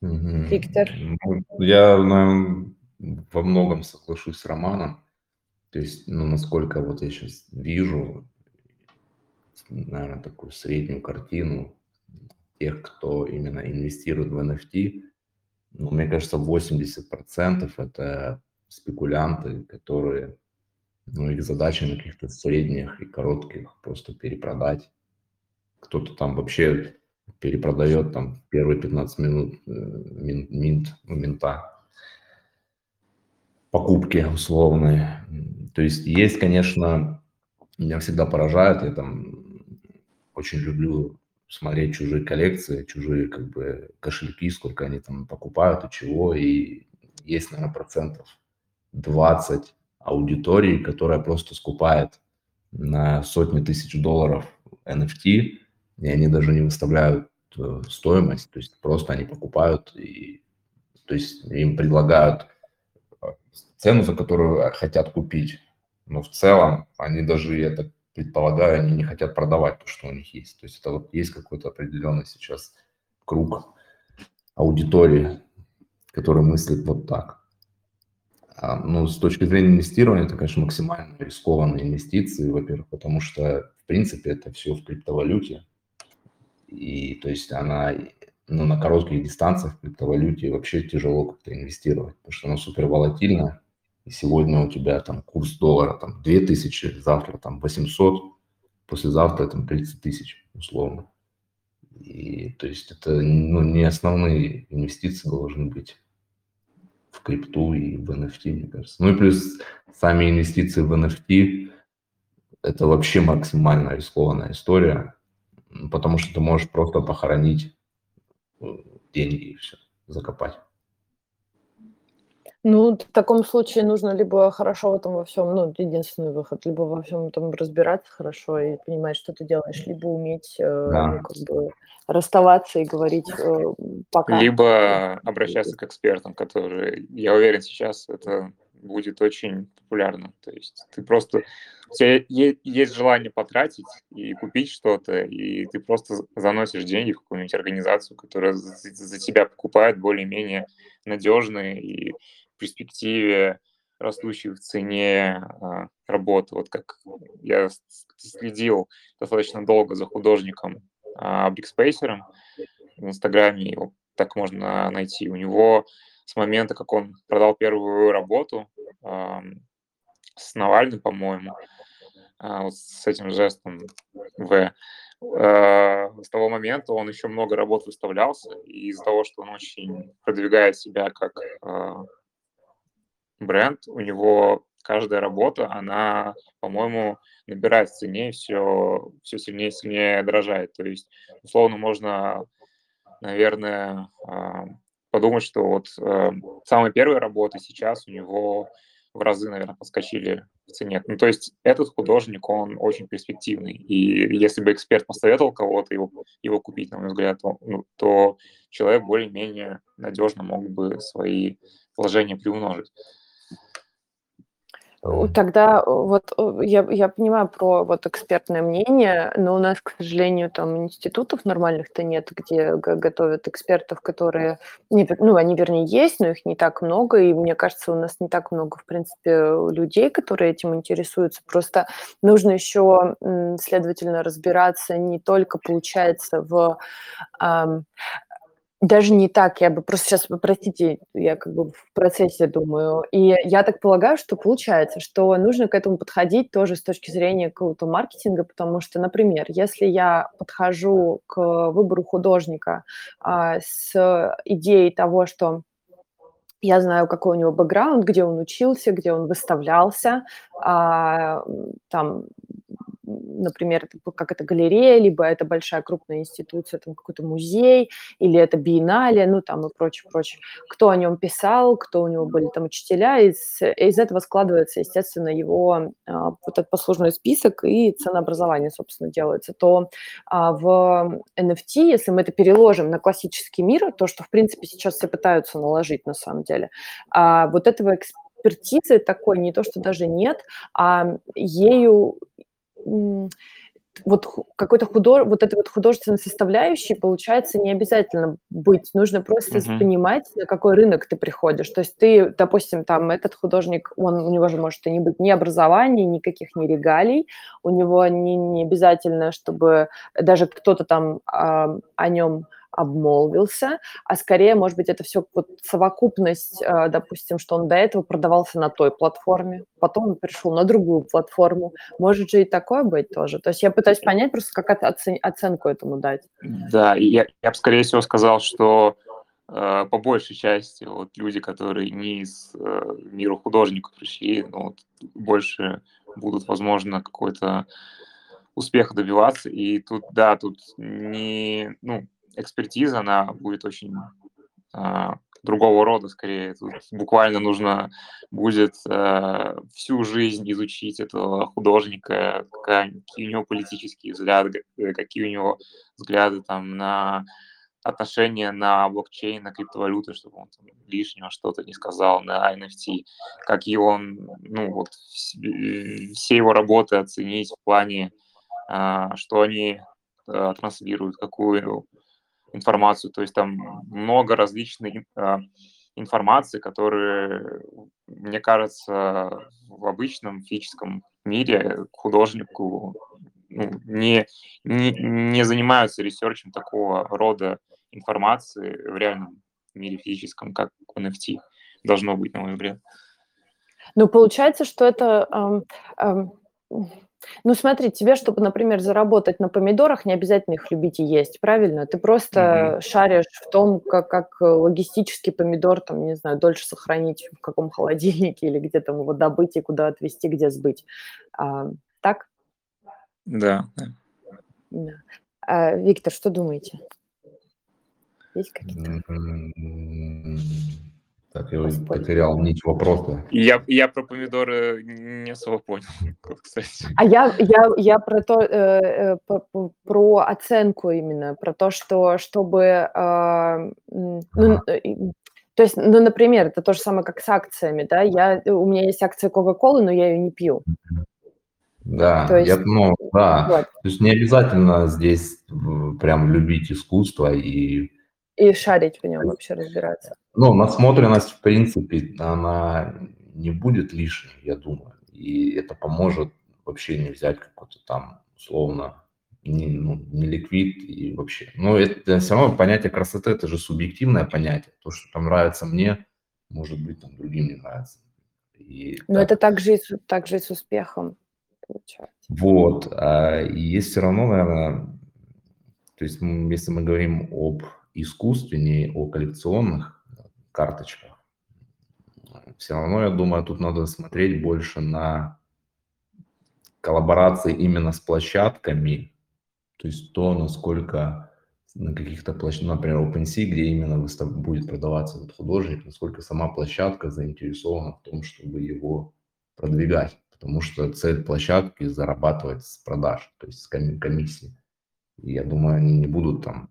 Виктор? Ну, я, наверное, во многом соглашусь с Романом. То есть, ну, насколько вот я сейчас вижу, наверное, такую среднюю картину тех, кто именно инвестирует в NFT, ну, мне кажется, 80% это спекулянты, которые, ну, их задача на каких-то средних и коротких просто перепродать. Кто-то там вообще перепродает там первые 15 минут э, минт, минта покупки условные. То есть есть, конечно, меня всегда поражает, я там очень люблю смотреть чужие коллекции, чужие как бы кошельки, сколько они там покупают и чего, и есть, наверное, процентов 20 аудитории, которая просто скупает на сотни тысяч долларов NFT, и они даже не выставляют э, стоимость, то есть просто они покупают, и, то есть им предлагают цену, за которую хотят купить. Но в целом они даже, я так предполагаю, они не хотят продавать то, что у них есть. То есть это вот есть какой-то определенный сейчас круг аудитории, который мыслит вот так. А, ну, с точки зрения инвестирования, это, конечно, максимально рискованные инвестиции, во-первых, потому что, в принципе, это все в криптовалюте. И, то есть, она ну, на коротких дистанциях в криптовалюте вообще тяжело как-то инвестировать, потому что она супер волатильна, и сегодня у тебя там курс доллара там 2000, завтра там 800, послезавтра там 30 тысяч условно. И то есть это ну, не основные инвестиции должны быть в крипту и в NFT, мне кажется. Ну и плюс сами инвестиции в NFT это вообще максимально рискованная история, потому что ты можешь просто похоронить деньги и все, закопать. Ну, в таком случае нужно либо хорошо в этом во всем, ну, единственный выход, либо во всем этом разбираться хорошо и понимать, что ты делаешь, либо уметь, э, да. ну, как бы расставаться и говорить э, пока. Либо обращаться к экспертам, которые, я уверен, сейчас это будет очень популярно. То есть ты просто... У тебя есть желание потратить и купить что-то, и ты просто заносишь деньги в какую-нибудь организацию, которая за, тебя покупает более-менее надежные и в перспективе растущие в цене а, работы. Вот как я следил достаточно долго за художником а, Брикспейсером в Инстаграме, его так можно найти. У него с момента, как он продал первую работу а, с Навальным, по-моему, а, вот с этим жестом В, а, с того момента он еще много работ выставлялся, и из-за того, что он очень продвигает себя как а, бренд, у него каждая работа, она, по-моему, набирает в цене, все, все сильнее и сильнее дорожает. То есть, условно, можно, наверное, подумать, что вот э, самые первые работы сейчас у него в разы, наверное, подскочили в цене. Ну, то есть этот художник, он очень перспективный. И если бы эксперт посоветовал кого-то его, его купить, на мой взгляд, то, ну, то человек более-менее надежно мог бы свои вложения приумножить. Тогда вот я, я понимаю про вот экспертное мнение, но у нас, к сожалению, там институтов нормальных-то нет, где готовят экспертов, которые, не, ну, они, вернее, есть, но их не так много, и мне кажется, у нас не так много, в принципе, людей, которые этим интересуются. Просто нужно еще, следовательно, разбираться не только, получается, в даже не так, я бы просто сейчас, простите, я как бы в процессе думаю. И я так полагаю, что получается, что нужно к этому подходить тоже с точки зрения какого-то маркетинга, потому что, например, если я подхожу к выбору художника а, с идеей того, что я знаю, какой у него бэкграунд, где он учился, где он выставлялся, а, там например, как это галерея, либо это большая крупная институция, там какой-то музей, или это биеннале, ну там и прочее, прочее. Кто о нем писал, кто у него были там учителя, из, из этого складывается, естественно, его а, вот этот послужной список и ценообразование, собственно, делается. То а, в NFT, если мы это переложим на классический мир, то, что, в принципе, сейчас все пытаются наложить на самом деле, а, вот этого экспертизы такой не то, что даже нет, а ею вот какой-то худож... вот этой вот художественной составляющей получается не обязательно быть, нужно просто uh-huh. понимать, на какой рынок ты приходишь. То есть ты, допустим, там этот художник, он у него же может и не быть ни образования, никаких ни регалий, у него не, не обязательно, чтобы даже кто-то там а, о нем обмолвился, а скорее, может быть, это все вот совокупность, а, допустим, что он до этого продавался на той платформе, потом он перешел на другую платформу. Может же и такое быть тоже. То есть я пытаюсь понять просто, как оцен- оценку этому дать. Да, я, я бы, скорее всего, сказал, что э, по большей части вот люди, которые не из э, мира художников пришли, ну, вот, больше будут, возможно, какой-то успеха добиваться. И тут, да, тут не, ну, экспертиза, она будет очень э, другого рода скорее. Тут буквально нужно будет э, всю жизнь изучить этого художника, какие у него политические взгляды, э, какие у него взгляды там на отношения на блокчейн, на криптовалюты, чтобы он там, лишнего что-то не сказал на NFT, какие он, ну вот, все его работы оценить в плане, э, что они э, транслируют, какую информацию, то есть там много различной э, информации, которые, мне кажется, в обычном физическом мире художнику ну, не, не, не занимаются ресерчем такого рода информации в реальном мире физическом, как NFT должно быть, на мой взгляд. Ну, получается, что это эм, эм, ну, смотри, тебе, чтобы, например, заработать на помидорах, не обязательно их любить и есть, правильно? Ты просто mm-hmm. шаришь в том, как, как э, логистический помидор, там, не знаю, дольше сохранить в каком холодильнике или где там его добыть и куда отвезти, где сбыть. А, так? Да. да. А, Виктор, что думаете? Есть какие-то? Так, я потерял нить вопроса. Я, я про помидоры не особо понял, кстати. А я, я, я про то, э, э, про оценку именно, про то, что чтобы... Э, ну, э, то То есть, ну, например, это то же самое, как с акциями, да? Я, у меня есть акция Кока-Колы, но я ее не пью. Да, То я, есть, ну, да. вот. То есть не обязательно здесь прям любить искусство и И шарить в нем вообще разбираться. Ну, насмотренность, в принципе, она не будет лишней, я думаю. И это поможет вообще не взять какой-то там, условно, не, ну, не ликвид и вообще. Но это все равно понятие красоты, это же субъективное понятие. То, что там нравится мне, может быть, там другим не нравится. И Но так. это так же, и с, так же и с успехом получается. Вот. а, И есть все равно, наверное, то есть если мы говорим об искусстве, не о коллекционных карточках, все равно, я думаю, тут надо смотреть больше на коллаборации именно с площадками, то есть то, насколько на каких-то площадках, например, OpenSea, где именно выстав... будет продаваться этот художник, насколько сама площадка заинтересована в том, чтобы его продвигать. Потому что цель площадки – зарабатывать с продаж, то есть с коми- комиссии. И я думаю, они не будут там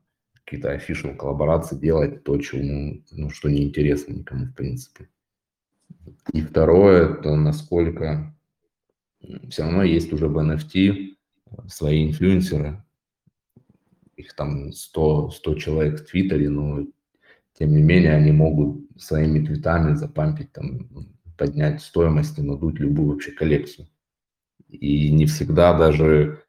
какие-то official коллаборации делать то, чему, ну, что неинтересно никому в принципе. И второе, это насколько все равно есть уже в NFT свои инфлюенсеры, их там 100, 100 человек в Твиттере, но тем не менее они могут своими твитами запампить, там, поднять стоимость и надуть любую вообще коллекцию. И не всегда даже,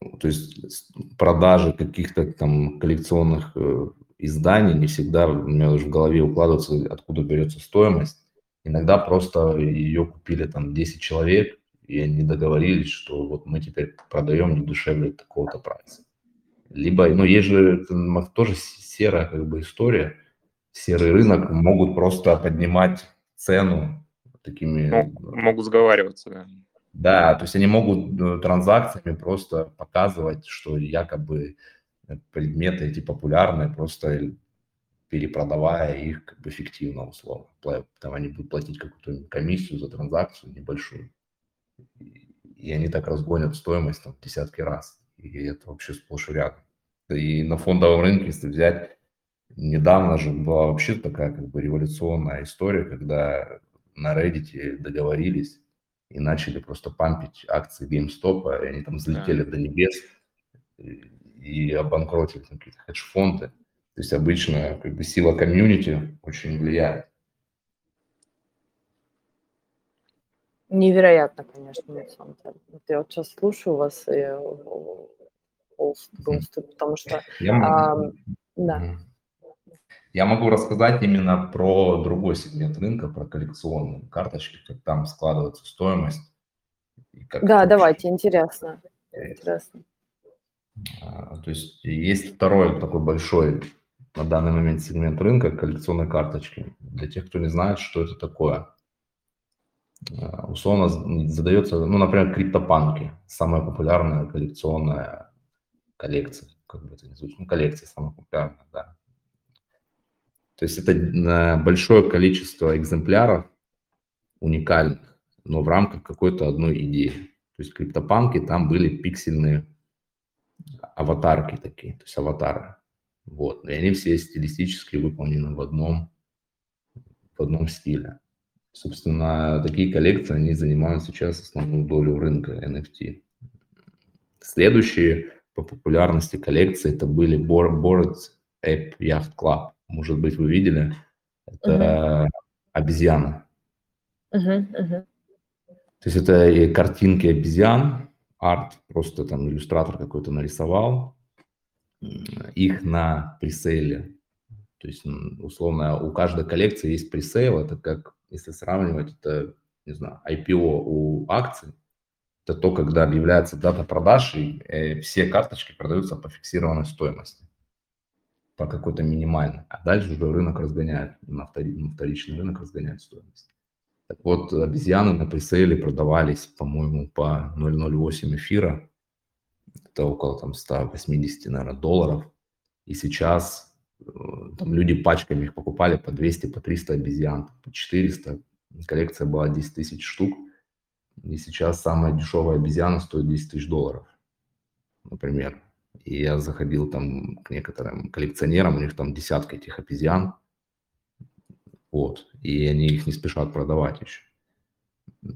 то есть продажи каких-то там коллекционных э, изданий не всегда у меня уже в голове укладывается, откуда берется стоимость. Иногда просто ее купили там 10 человек, и они договорились, что вот мы теперь продаем не дешевле такого-то прайса. Либо, ну, есть же тоже серая как бы история, серый рынок могут просто поднимать цену такими... Могут сговариваться, да. Да, то есть они могут э, транзакциями просто показывать, что якобы э, предметы эти популярные, просто перепродавая их как бы фиктивно условно. Там они будут платить какую-то комиссию за транзакцию небольшую. И они так разгонят стоимость там в десятки раз. И это вообще сплошь и рядом. И на фондовом рынке, если взять, недавно же была вообще такая как бы революционная история, когда на Reddit договорились и начали просто пампить акции GameStop, и они там взлетели до небес и, обанкротили какие-то хедж-фонды. То есть обычно как бы сила комьюнити очень влияет. Невероятно, конечно, на самом деле. Вот я вот сейчас слушаю вас и э, потому что, Я, ам, да. Я могу рассказать именно про другой сегмент рынка, про коллекционные карточки, как там складывается стоимость. Да, давайте, интересно, интересно. А, То есть есть второй такой большой на данный момент сегмент рынка коллекционной карточки. Для тех, кто не знает, что это такое. А, Условно задается, ну, например, криптопанки. Самая популярная коллекционная коллекция. Как бы это ни звучит. Ну, коллекция самая популярная, да. То есть это э, большое количество экземпляров уникальных, но в рамках какой-то одной идеи. То есть криптопанки там были пиксельные аватарки такие, то есть аватары. Вот. И они все стилистически выполнены в одном, в одном стиле. Собственно, такие коллекции, они занимают сейчас основную долю рынка NFT. Следующие по популярности коллекции это были Bor- Bored Ape Yacht Club. Может быть, вы видели. Это обезьяна. Мгм, мгм. То есть это и картинки обезьян, арт, просто там иллюстратор какой-то нарисовал, их на пресейле. То есть, условно, у каждой коллекции есть пресейл, это как, если сравнивать, это, не знаю, IPO у акций, это то, когда объявляется дата продаж, и э, все карточки продаются по фиксированной стоимости, по какой-то минимальной. А дальше уже рынок разгоняет, на, втори- на вторичный рынок разгоняет стоимость. Так вот, обезьяны на пресейле продавались, по-моему, по 0,08 эфира. Это около там 180, наверное, долларов. И сейчас э, там люди пачками их покупали по 200, по 300 обезьян, по 400. Коллекция была 10 тысяч штук. И сейчас самая дешевая обезьяна стоит 10 тысяч долларов, например. И я заходил там к некоторым коллекционерам, у них там десятка этих обезьян. Вот. И они их не спешат продавать еще.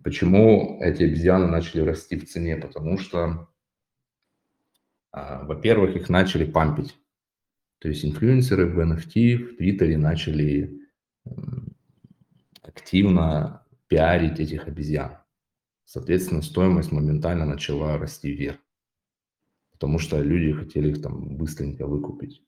Почему эти обезьяны начали расти в цене? Потому что, а, во-первых, их начали пампить. То есть инфлюенсеры в NFT, в Твиттере начали активно пиарить этих обезьян. Соответственно, стоимость моментально начала расти вверх, потому что люди хотели их там быстренько выкупить.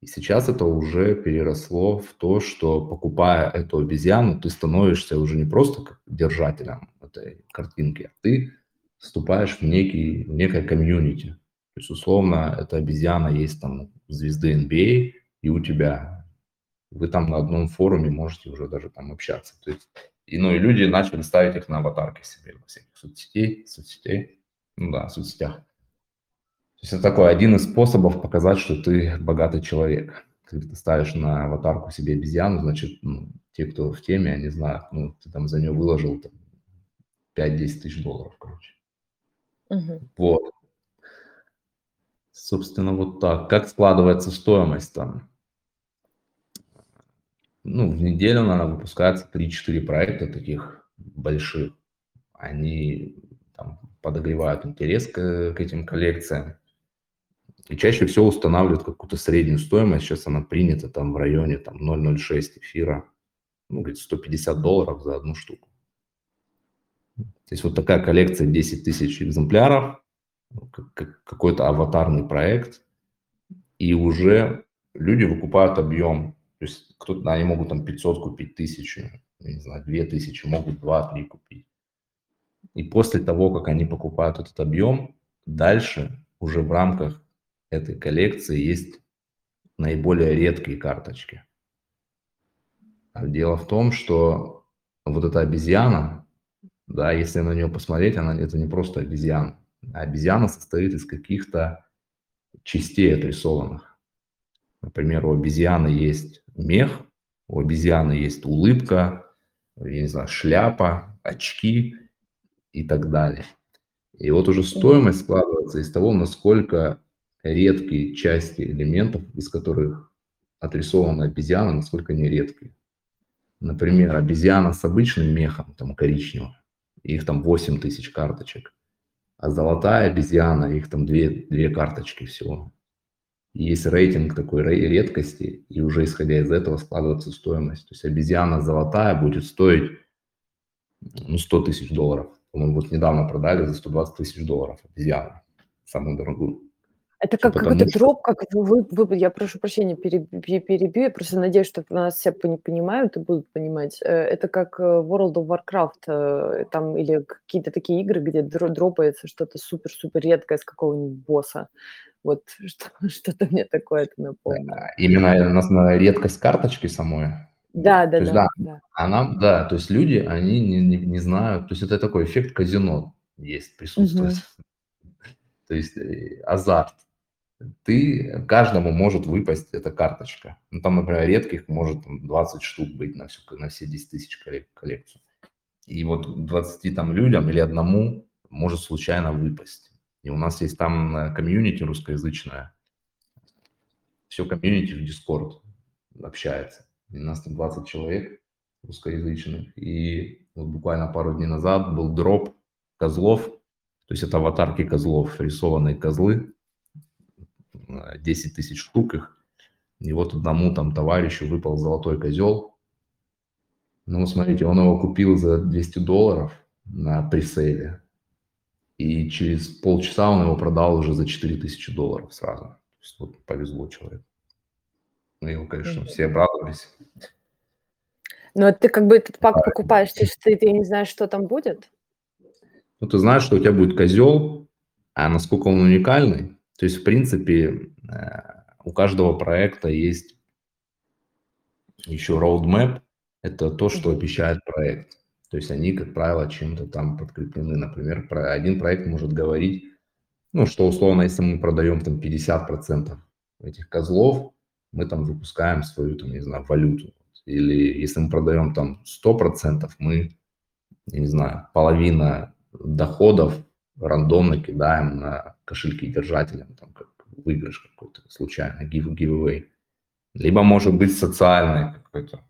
И сейчас это уже переросло в то, что покупая эту обезьяну, ты становишься уже не просто держателем этой картинки, а ты вступаешь в, некий, в некое комьюнити. То есть, условно, эта обезьяна есть там звезды NBA, и у тебя вы там на одном форуме можете уже даже там общаться. То есть, и, ну, и люди начали ставить их на аватарки себе во всяких соцсетей, соцсетей, ну да, соцсетях. То есть это такой один из способов показать, что ты богатый человек. Когда ты ставишь на аватарку себе обезьяну, значит, ну, те, кто в теме, они знают, ну, ты там за нее выложил там, 5-10 тысяч долларов, короче. Угу. Вот. Собственно, вот так. Как складывается стоимость там? ну, в неделю, наверное, выпускается 3-4 проекта таких больших. Они там, подогревают интерес к, к этим коллекциям. И чаще всего устанавливают какую-то среднюю стоимость. Сейчас она принята там в районе там, 0,06 эфира. Ну, говорит, 150 долларов за одну штуку. То есть вот такая коллекция 10 тысяч экземпляров, какой-то аватарный проект, и уже люди выкупают объем то есть кто-то, они могут там 500 купить, тысячу, не знаю, 2000, могут 2-3 купить. И после того, как они покупают этот объем, дальше уже в рамках этой коллекции есть наиболее редкие карточки. А дело в том, что вот эта обезьяна, да, если на нее посмотреть, она это не просто обезьяна. Обезьяна состоит из каких-то частей отрисованных. Например, у обезьяны есть мех, у обезьяны есть улыбка, я не знаю, шляпа, очки и так далее. И вот уже стоимость складывается из того, насколько редкие части элементов, из которых отрисована обезьяна, насколько они редкие. Например, обезьяна с обычным мехом, там коричневым, их там 8 тысяч карточек, а золотая обезьяна, их там две, две карточки всего есть рейтинг такой редкости, и уже исходя из этого складывается стоимость. То есть обезьяна золотая будет стоить ну, 100 тысяч долларов. По-моему, вот недавно продали за 120 тысяч долларов обезьяну, самую дорогую. Это как какой-то дроп, как вы, вы, я прошу прощения, перебью, я просто надеюсь, что нас все понимают и будут понимать. Э, это как э, World of Warcraft, э, там, или какие-то такие игры, где дропается что-то супер-супер редкое с какого-нибудь босса. Вот что, что-то мне такое это напомнило. Именно на, на редкость карточки самой. Да, да, да, да, да. Она, да, то есть люди, они не, не, не знают, то есть это такой эффект казино есть, присутствует. Угу. То есть азарт. Ты, каждому может выпасть эта карточка. Ну, там, например, редких может там, 20 штук быть на, всю, на все 10 тысяч коллекцию. И вот 20 там людям или одному может случайно выпасть. И у нас есть там э, комьюнити русскоязычное. Все комьюнити в Discord общается. И у нас там 20 человек русскоязычных. И вот буквально пару дней назад был дроп козлов. То есть это аватарки козлов, рисованные козлы. 10 тысяч штук их. И вот одному там товарищу выпал золотой козел. Ну, смотрите, он его купил за 200 долларов на пресейле и через полчаса он его продал уже за 4000 долларов сразу. То есть вот повезло человеку. Ну, его, конечно, все обрадовались. Но ты как бы этот пак покупаешь, ты, ты, ты не знаешь, что там будет? Ну, ты знаешь, что у тебя будет козел, а насколько он уникальный. То есть, в принципе, э, у каждого проекта есть еще roadmap. Это то, что обещает проект. То есть они, как правило, чем-то там подкреплены. Например, про один проект может говорить, ну, что условно, если мы продаем там 50% этих козлов, мы там выпускаем свою, там, не знаю, валюту. Или если мы продаем там 100%, мы, не знаю, половина доходов рандомно кидаем на кошельки держателям, там, как выигрыш какой-то случайно, give, giveaway. Либо может быть социальный какой-то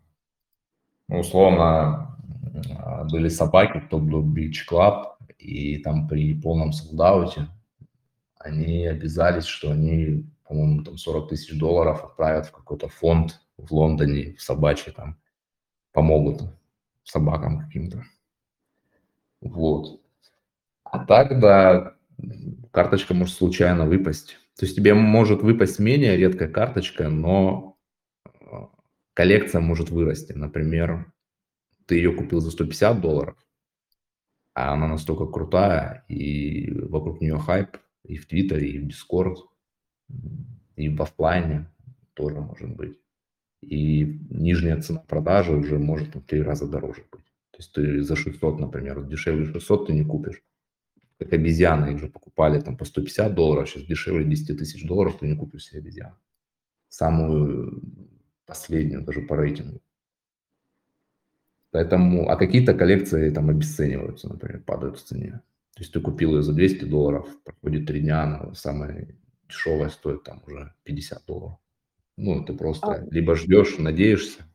Ну, условно, а, были собаки, кто был Beach Club, и там при полном солдауте они обязались, что они, по-моему, там 40 тысяч долларов отправят в какой-то фонд в Лондоне, в собачий там, помогут собакам каким-то. Вот. А так, да, карточка может случайно выпасть. То есть тебе может выпасть менее редкая карточка, но э, коллекция может вырасти. Например, ты ее купил за 150 долларов, а она настолько крутая, и вокруг нее хайп и в Твиттере, и в Дискорд, и в офлайне тоже может быть. И нижняя цена продажи уже может в три раза дороже быть. То есть ты за 600, например, дешевле 600 ты не купишь. Как обезьяны, их же покупали там по 150 долларов, сейчас дешевле 10 тысяч долларов ты не купишь себе обезьяну. Самую последнюю даже по рейтингу. Поэтому, а какие-то коллекции там обесцениваются, например, падают в цене. То есть ты купил ее за 200 долларов, проходит три дня, она самая дешевая стоит там уже 50 долларов. Ну, ты просто а... либо ждешь, надеешься,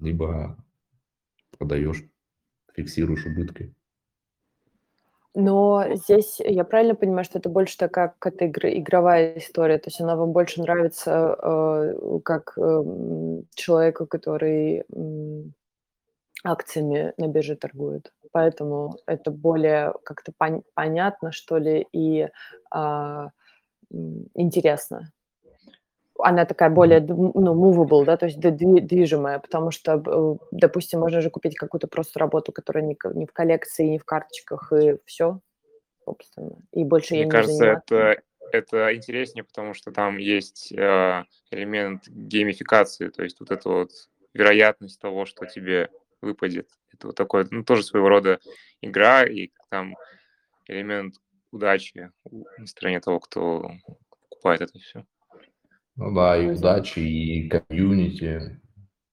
либо продаешь, фиксируешь убытки. Но здесь я правильно понимаю, что это больше такая какая-то игр, игровая история, то есть она вам больше нравится э, как э, человеку, который э, акциями на бирже торгует. Поэтому это более как-то пон- понятно, что ли, и э, интересно она такая более, ну, movable, да, то есть движимая, потому что, э, допустим, можно же купить какую-то просто работу, которая не, не в коллекции, не в карточках, и все, собственно, и больше Мне я кажется, не это, это интереснее, потому что там есть э, элемент геймификации, то есть вот эта вот вероятность того, что тебе выпадет. Это вот такой, ну, тоже своего рода игра, и там элемент удачи на стороне того, кто покупает это все. Ну да, и удачи, и комьюнити.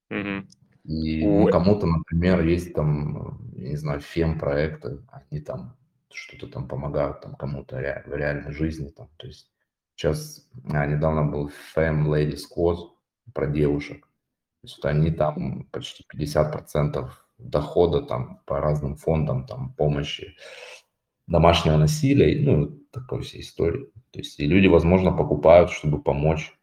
Мгм. И ну, кому-то, например, есть там, я не знаю, фем-проекты, они там что-то там помогают там кому-то ре- в реальной жизни. Там. То есть сейчас а, недавно был Fem Lady Squad про девушек. То есть вот они там почти 50% дохода там по разным фондам там помощи домашнего насилия, ну, такой всей истории. То есть и люди, возможно, покупают, чтобы помочь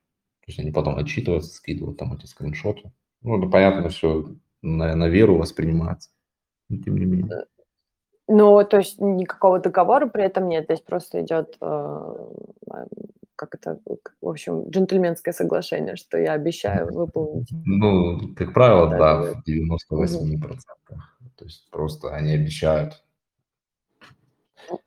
то есть они потом отчитываются, скидывают там эти скриншоты. Ну, это понятно, все на, на веру воспринимается, но тем не менее. Ну, то есть никакого договора при этом нет, здесь просто идет, э, как это, в общем, джентльменское соглашение, что я обещаю выполнить. Ну, как правило, да, в 98%. То есть просто они обещают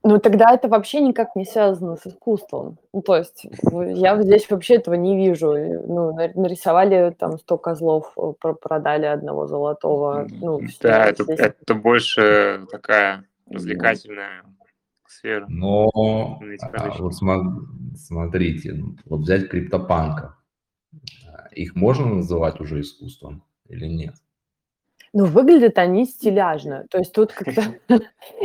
ну, тогда это вообще никак не связано с искусством. Ну, то есть я здесь вообще этого не вижу. Ну, нарисовали там 100 козлов, э, продали одного золотого. Ну, да, это, здесь... это больше такая развлекательная сфера. Но а, вот смотрите, вот взять криптопанка, их можно называть уже искусством или нет? Ну, выглядят они стиляжно. То есть тут как-то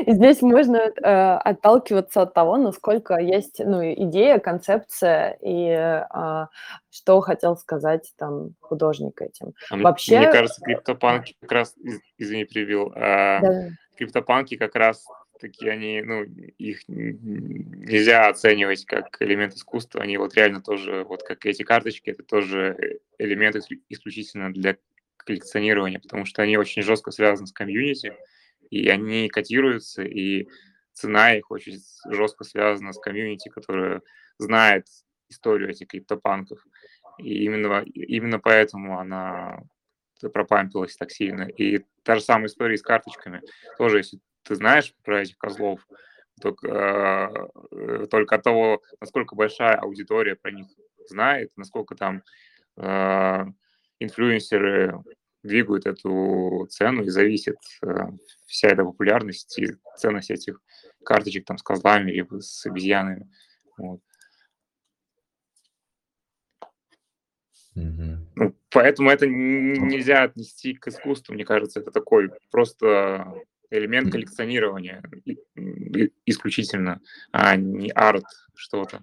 здесь можно э, отталкиваться от того, насколько есть ну, идея, концепция и э, что хотел сказать там художник этим. А Вообще, мне кажется, криптопанки как раз, извини, привил, а, да. криптопанки как раз такие они, ну, их нельзя оценивать как элемент искусства, они вот реально тоже, вот как эти карточки, это тоже элемент исключительно для коллекционирования, потому что они очень жестко связаны с комьюнити, и они котируются, и цена их очень жестко связана с комьюнити, которая знает историю этих криптопанков. И именно, именно поэтому она пропампилась так сильно. И та же самая история с карточками. Тоже, если ты знаешь про этих козлов, только, э, только от того, насколько большая аудитория про них знает, насколько там э, инфлюенсеры двигают эту цену и зависит э, вся эта популярность и ценность этих карточек там с козлами либо с обезьянами. Вот. Mm-hmm. Ну, поэтому это нельзя отнести к искусству, мне кажется, это такой просто элемент коллекционирования исключительно, а не арт что-то.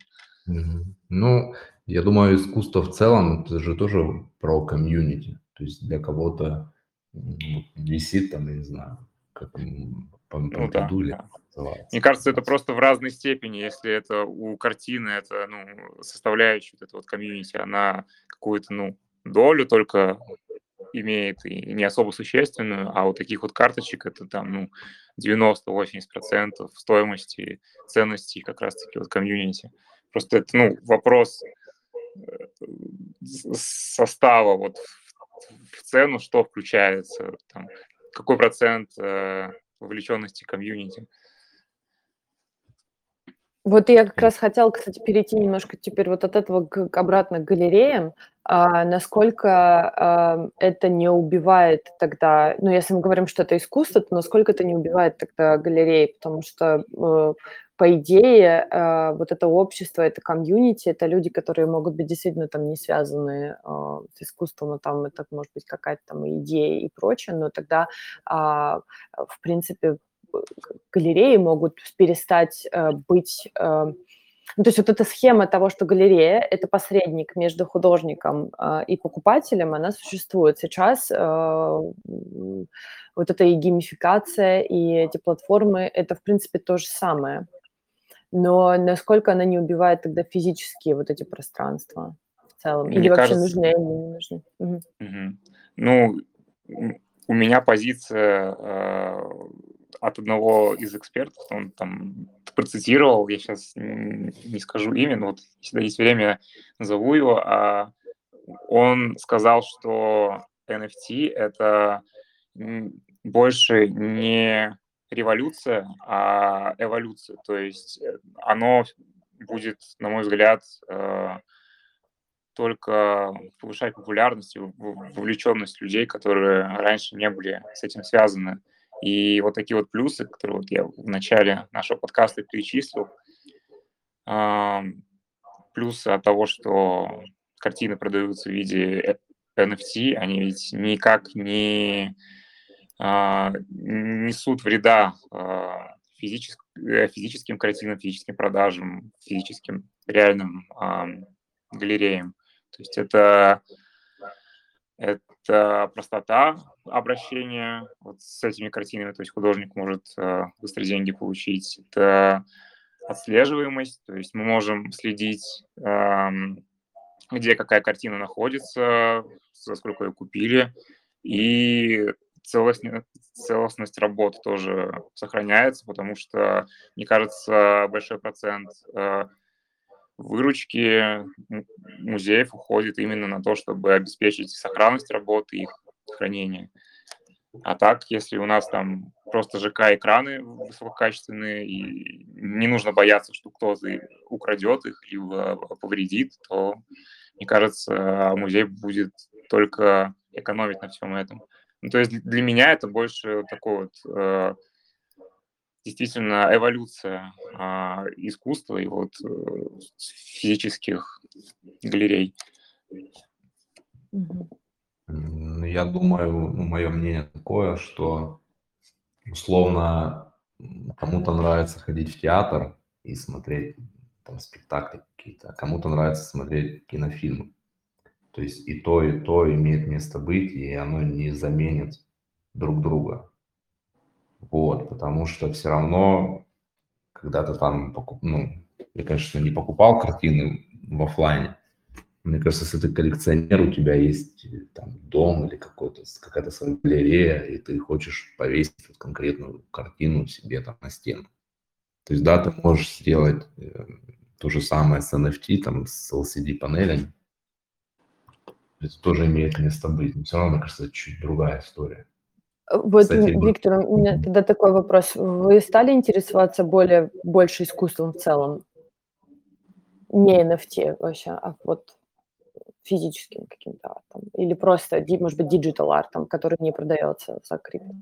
Mm-hmm. Ну, я думаю, искусство в целом это же тоже про комьюнити. То есть для кого-то висит там, я не знаю, как ну, да, да. Мне кажется, это просто в разной степени. Если это у картины, это ну, составляющая вот эта вот комьюнити, она какую-то ну, долю только имеет и не особо существенную, а у таких вот карточек это там ну, 90-80% стоимости, ценности как раз-таки вот комьюнити. Просто это ну, вопрос состава вот в цену, что включается, там, какой процент э, вовлеченности комьюнити. Вот я как раз хотела, кстати, перейти немножко теперь вот от этого к, к обратно к галереям. А, насколько а, это не убивает тогда, ну, если мы говорим, что это искусство, то насколько это не убивает тогда галереи, потому что э, по идее, э, вот это общество, это комьюнити, это люди, которые могут быть действительно там не связаны э, с искусством, а там это может быть какая-то там идея и прочее, но тогда, э, в принципе, галереи могут перестать э, быть... Э, ну, то есть вот эта схема того, что галерея – это посредник между художником э, и покупателем, она существует. Сейчас э, вот эта и геймификация, и эти платформы – это, в принципе, то же самое но насколько она не убивает тогда физические вот эти пространства в целом? Мне Или вообще кажется... нужны они, не нужны? Угу. Угу. Ну, у меня позиция э, от одного из экспертов, он там процитировал, я сейчас не скажу имя, но вот если есть время, назову его, а он сказал, что NFT — это больше не революция, а эволюция. То есть э, оно будет, на мой взгляд, э, только повышать популярность и вовлеченность людей, которые раньше не были с этим связаны. И вот такие вот плюсы, которые вот я в начале нашего подкаста перечислил, плюсы от того, что картины продаются в виде NFT, они ведь никак не а, несут вреда а, физическим, э, физическим картинам, физическим продажам, физическим реальным галереям. То есть это, это простота обращения вот с этими картинами, то есть художник может э, быстро деньги получить. Это отслеживаемость, то есть мы можем следить, где какая картина находится, за сколько ее купили, и целостность, целостность работы тоже сохраняется, потому что, мне кажется, большой процент э, выручки музеев уходит именно на то, чтобы обеспечить сохранность работы и их хранение. А так, если у нас там просто ЖК-экраны высококачественные, и не нужно бояться, что кто-то украдет их либо повредит, то, мне кажется, музей будет только экономить на всем этом. Ну, то есть для меня это больше такой вот э, действительно эволюция э, искусства и вот э, физических галерей. Я думаю, мое мнение такое, что условно кому-то нравится ходить в театр и смотреть там спектакли какие-то, а кому-то нравится смотреть кинофильмы. То есть и то, и то имеет место быть, и оно не заменит друг друга. Вот, потому что все равно, когда ты там покуп... ну, я, конечно, не покупал картины в офлайне. Мне кажется, если ты коллекционер, у тебя есть там дом или какой-то, какая-то своя галерея, и ты хочешь повесить вот конкретную картину себе там на стену. То есть, да, ты можешь сделать э, то же самое с NFT, там, с LCD-панелями, это тоже имеет место быть. Но все равно, мне кажется, это чуть другая история. Э, вот, Кстати, Виктор, у меня тогда такой вопрос. Вы стали интересоваться более, больше искусством в целом? Не NFT вообще, а вот физическим каким-то артом? Или просто, может быть, digital артом, который не продается за крипто?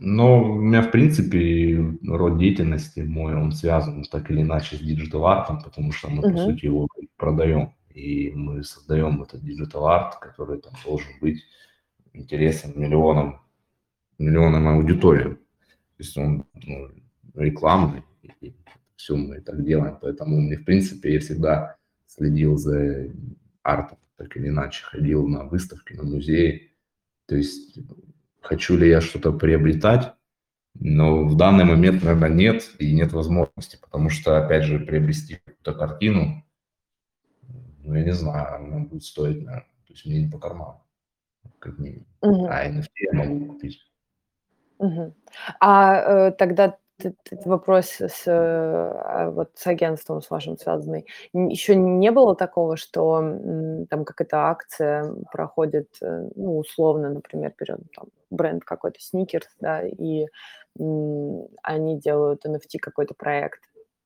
Ну, у меня, в принципе, род деятельности мой, он связан так или иначе с digital артом, потому что мы, uh-huh. по сути, его продаем и мы создаем этот digital арт, который там должен быть интересен миллионам, миллионам аудиториям. То есть он ну, рекламный, и все мы так делаем. Поэтому мне, в принципе, я всегда следил за артом. так или иначе ходил на выставки, на музеи. То есть хочу ли я что-то приобретать, но в данный момент, наверное, нет и нет возможности, потому что, опять же, приобрести какую-то картину, ну, я не знаю, она будет стоить, наверное, то есть мне не по карману, как минимум. Мгм. А NFT я могу купить. Мгм. А, э, тогда вопрос с, э, а, вот с агентством с вашим связанный. еще не было такого, что, там какая-то акция проходит, э, ну, условно, например, берем там бренд какой-то "Сникерс", да, и, м, они делают NFT какой-то проект.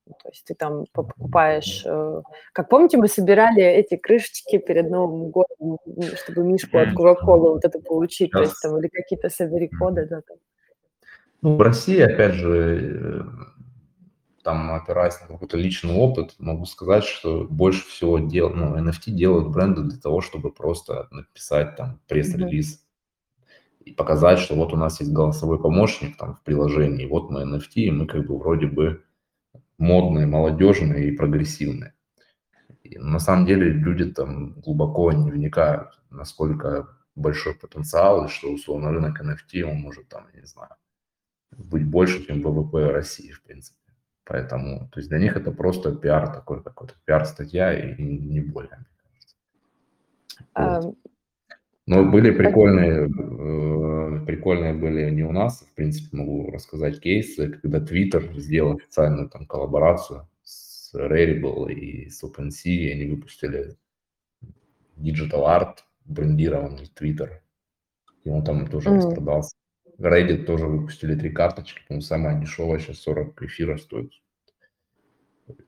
Ну, то есть ты там по покупаешь, э Как помните, мы собирали эти крышечки перед Новым годом, чтобы мишку от. "Кока-колы" вот это получить, то есть там или какие-то собери коды, да, там. Ну, в России, опять же, э, там, опираясь на какой-то личный опыт, могу сказать, что больше всего дел, ну, NFT делают бренды для того, чтобы просто написать там пресс-релиз и показать, что вот у нас есть голосовой помощник там в приложении, вот мы NFT, и мы как бы вроде бы модные, молодежные и прогрессивные. И на самом деле люди там глубоко не вникают, насколько большой потенциал, и что условно рынок NFT, он может там, я не знаю, быть больше, чем ВВП России, в принципе. Поэтому, то есть для них это просто пиар такой какой-то, пиар-статья и не более, мне кажется. Вот. Но были прикольные, э, прикольные были не у нас, в принципе, могу рассказать кейсы, когда Twitter сделал официальную там коллаборацию с Rarible и с OpenSea, и они выпустили digital art, брендированный Twitter, и он там тоже М. распродался. Reddit тоже выпустили три карточки, по-моему, самая дешевая сейчас 40 эфира стоит.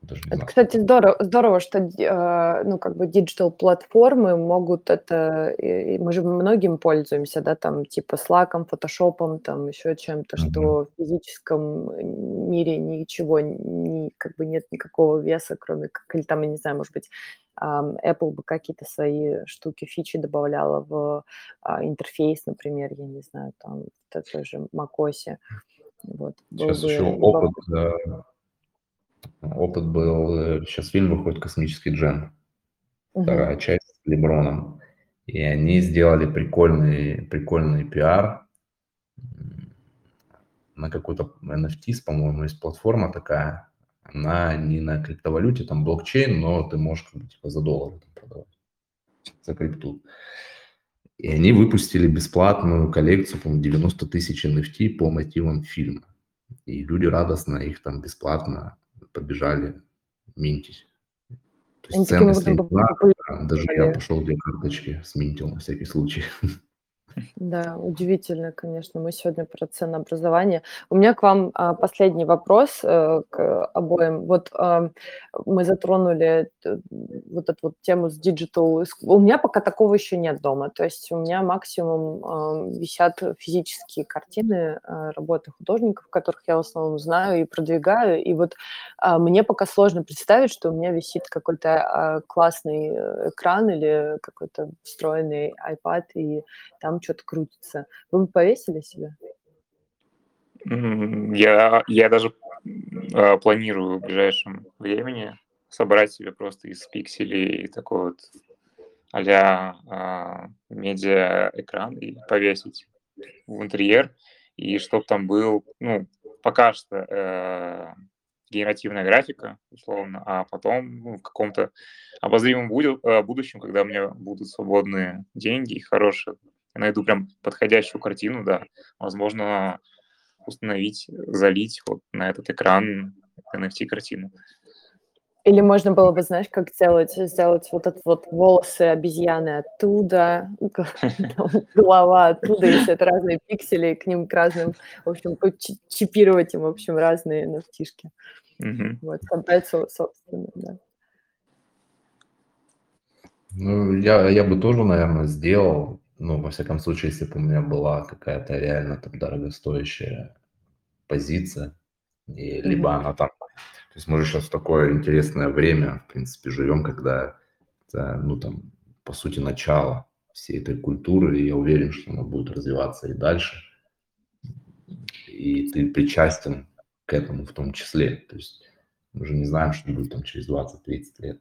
Даже Это, знаю, кстати, здорово, здорово, что, а, ну, как бы диджитал-платформы могут это, мы же многим пользуемся, да, там, типа "Слаком", "Фотошопом", там еще чем-то, Мгм. что в физическом, э, мире ничего ни как бы нет никакого веса, кроме как или там, я не знаю, может быть, Apple бы какие-то свои штуки, фичи добавляла в, а, интерфейс, например, я не знаю, там, в той же "Макосе". Вот, Сейчас бы еще опыт, любопытно. э, опыт был, сейчас фильм выходит "Космический Джем", Мгм. вторая часть с Леброном, и они сделали прикольный прикольный пиар. На какой-то NFTs, по-моему, есть платформа такая, она не на криптовалюте, там блокчейн, но ты можешь как бы типа за доллары там продавать, за крипту. И они выпустили бесплатную коллекцию, по-моему, 90 тысяч NFT по мотивам фильма. И люди радостно их там бесплатно побежали минтить. То Они есть таким ценность не знаю, популярны даже я пошел 2 карточки сминтил на всякий случай. Да, удивительно, конечно. Мы сегодня про ценообразование. У меня к вам, а, последний вопрос, э, к обоим. Вот, ам, мы затронули т вот эту вот тему с иск У меня пока такого еще нет дома. То есть у меня максимум, висят физические картины, а, работы художников, которых я в основном знаю и продвигаю. И вот, а, мне пока сложно представить, что у меня висит какой-то, а, классный, э, экран или какой-то встроенный iPad, и там чё-то крутится. Вы бы повесили себе? М, я я даже, а, планирую в ближайшем времени собрать себе просто из пикселей такой вот а-ля, а, медиаэкран и повесить в интерьер. И чтоб там был, ну, пока что, э, генеративная графика, условно, а потом, ну, в каком-то обозримом э, будущем, когда у меня будут свободные деньги и хорошие, я найду прям подходящую картину, да, возможно, установить, залить вот на этот экран NFT-картину. Или можно было бы, знаешь, как сделать сделать вот этот вот волосы обезьяны оттуда, голова оттуда, если это разные пиксели, к ним к разным, в общем, чипировать им, в общем, разные. Мгм. Вот, создать со собственный, да. Ну, я я бы тоже, наверно, сделал. Ну, во всяком случае, если бы у меня была какая-то реально там дорогостоящая позиция, и либо Мгм. она там То есть мы же щас в такое интересное время, в принципе, живем, когда это, ну, там, по сути, начало всей этой культуры, и я уверен, что она будет развиваться и дальше. И ты причастен к этому в том числе. То есть мы же не знаем, что будет там через 20-30 лет.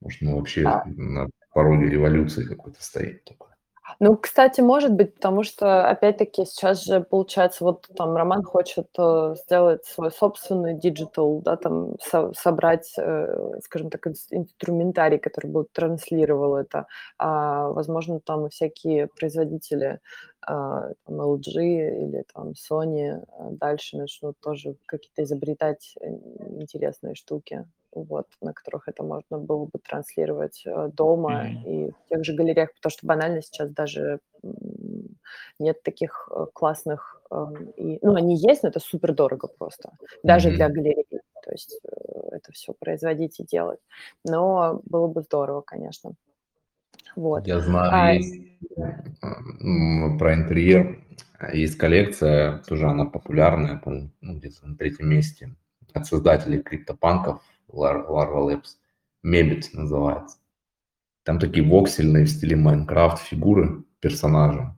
Может, мы вообще А на пороге революции какой-то стоит такой. Ну, кстати, может быть, потому что, опять-таки, сейчас же, получается, вот там Роман хочет э, сделать свой собственный digital, да, там со- собрать, э, скажем так, инструментарий, который будет транслировал это. А, возможно, там и всякие производители а, там LG или там Sony а, дальше начнут тоже какие-то изобретать э, интересные штуки вот, на которых это можно было бы транслировать э, дома Мгм. и в тех же галереях, потому что банально сейчас даже нет таких э, классных, эм, и, ну, они есть, но это супер дорого просто, даже для Мгм. галерей, то есть э, это все производить и делать, но было бы здорово, конечно. Вот. Я знаю, А, есть про интерьер, есть коллекция, тоже она популярная, ну, где-то на третьем месте, от создателей криптопанков Larva Labs. Мебит называется. Там такие воксельные в стиле Майнкрафт фигуры персонажа.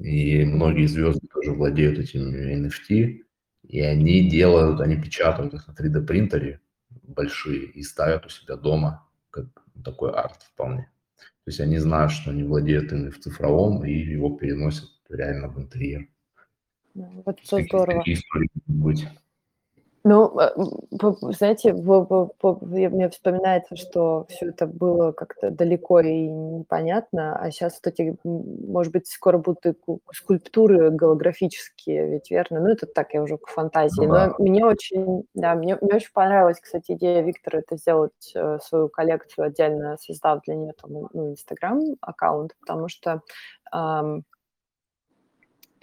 И многие звезды тоже владеют этими NFT. И они делают, они печатают их на 3D принтере большие и ставят у себя дома, как такой арт вполне. То есть они знают, что они владеют ими в цифровом, и его переносят реально в интерьер. вот такие, здорово. такие истории могут быть. Ну, э, знаете, мне вспоминается, что все это было как-то далеко и непонятно, а сейчас вот эти, может быть, скоро будут и ку- скульптуры голографические, ведь верно? Ну, это так, я уже к фантазии. Ну Но мне очень, да, мне, мне очень понравилась, кстати, идея Виктора это сделать э, свою коллекцию отдельно, создав для нее там, ну, Инстаграм-аккаунт, потому что ам,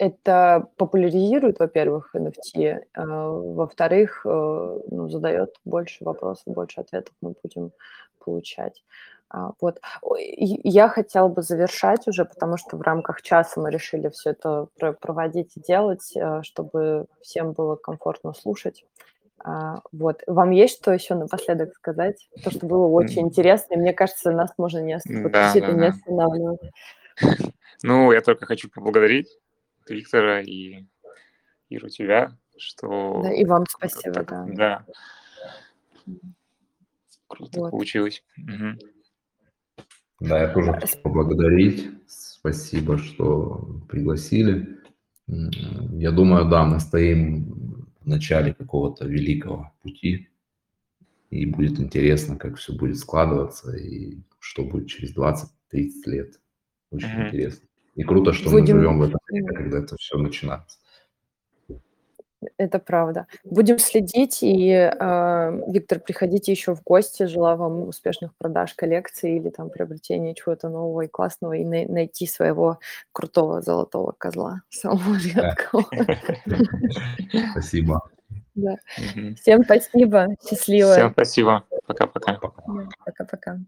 это популяризирует, во-первых, NFT, а, во-вторых, э, ну, задает больше вопросов, больше ответов мы будем получать. А, вот. Я хотела бы завершать уже, потому что в рамках часа мы решили все это про- проводить и делать, э, чтобы всем было комфортно слушать. А, Вот. Вам есть что еще напоследок сказать? То, что было очень интересно, и мне кажется, нас можно не, Да, да, не да. останавливать. Ну, я только хочу поблагодарить Виктора и Иру тебя, Да, что и вам спасибо, так, да. да, круто Вот. получилось. Мгм. Да, я тоже хочу поблагодарить. Спасибо, что пригласили. Я думаю, да, мы стоим в начале какого-то великого пути, и будет интересно, как все будет складываться, и что будет через 20-30 лет. Очень Мгм. интересно. И круто, что мы Будем, живем в это время, когда это все начинается. это правда. Будем следить, и, а, Виктор, приходите еще в гости. Желаю вам успешных продаж коллекции или там приобретения чего-то нового и классного, и най- найти своего крутого золотого козла, самого редкого. Спасибо. Всем спасибо, счастливо. Всем спасибо. Пока-пока. Пока-пока.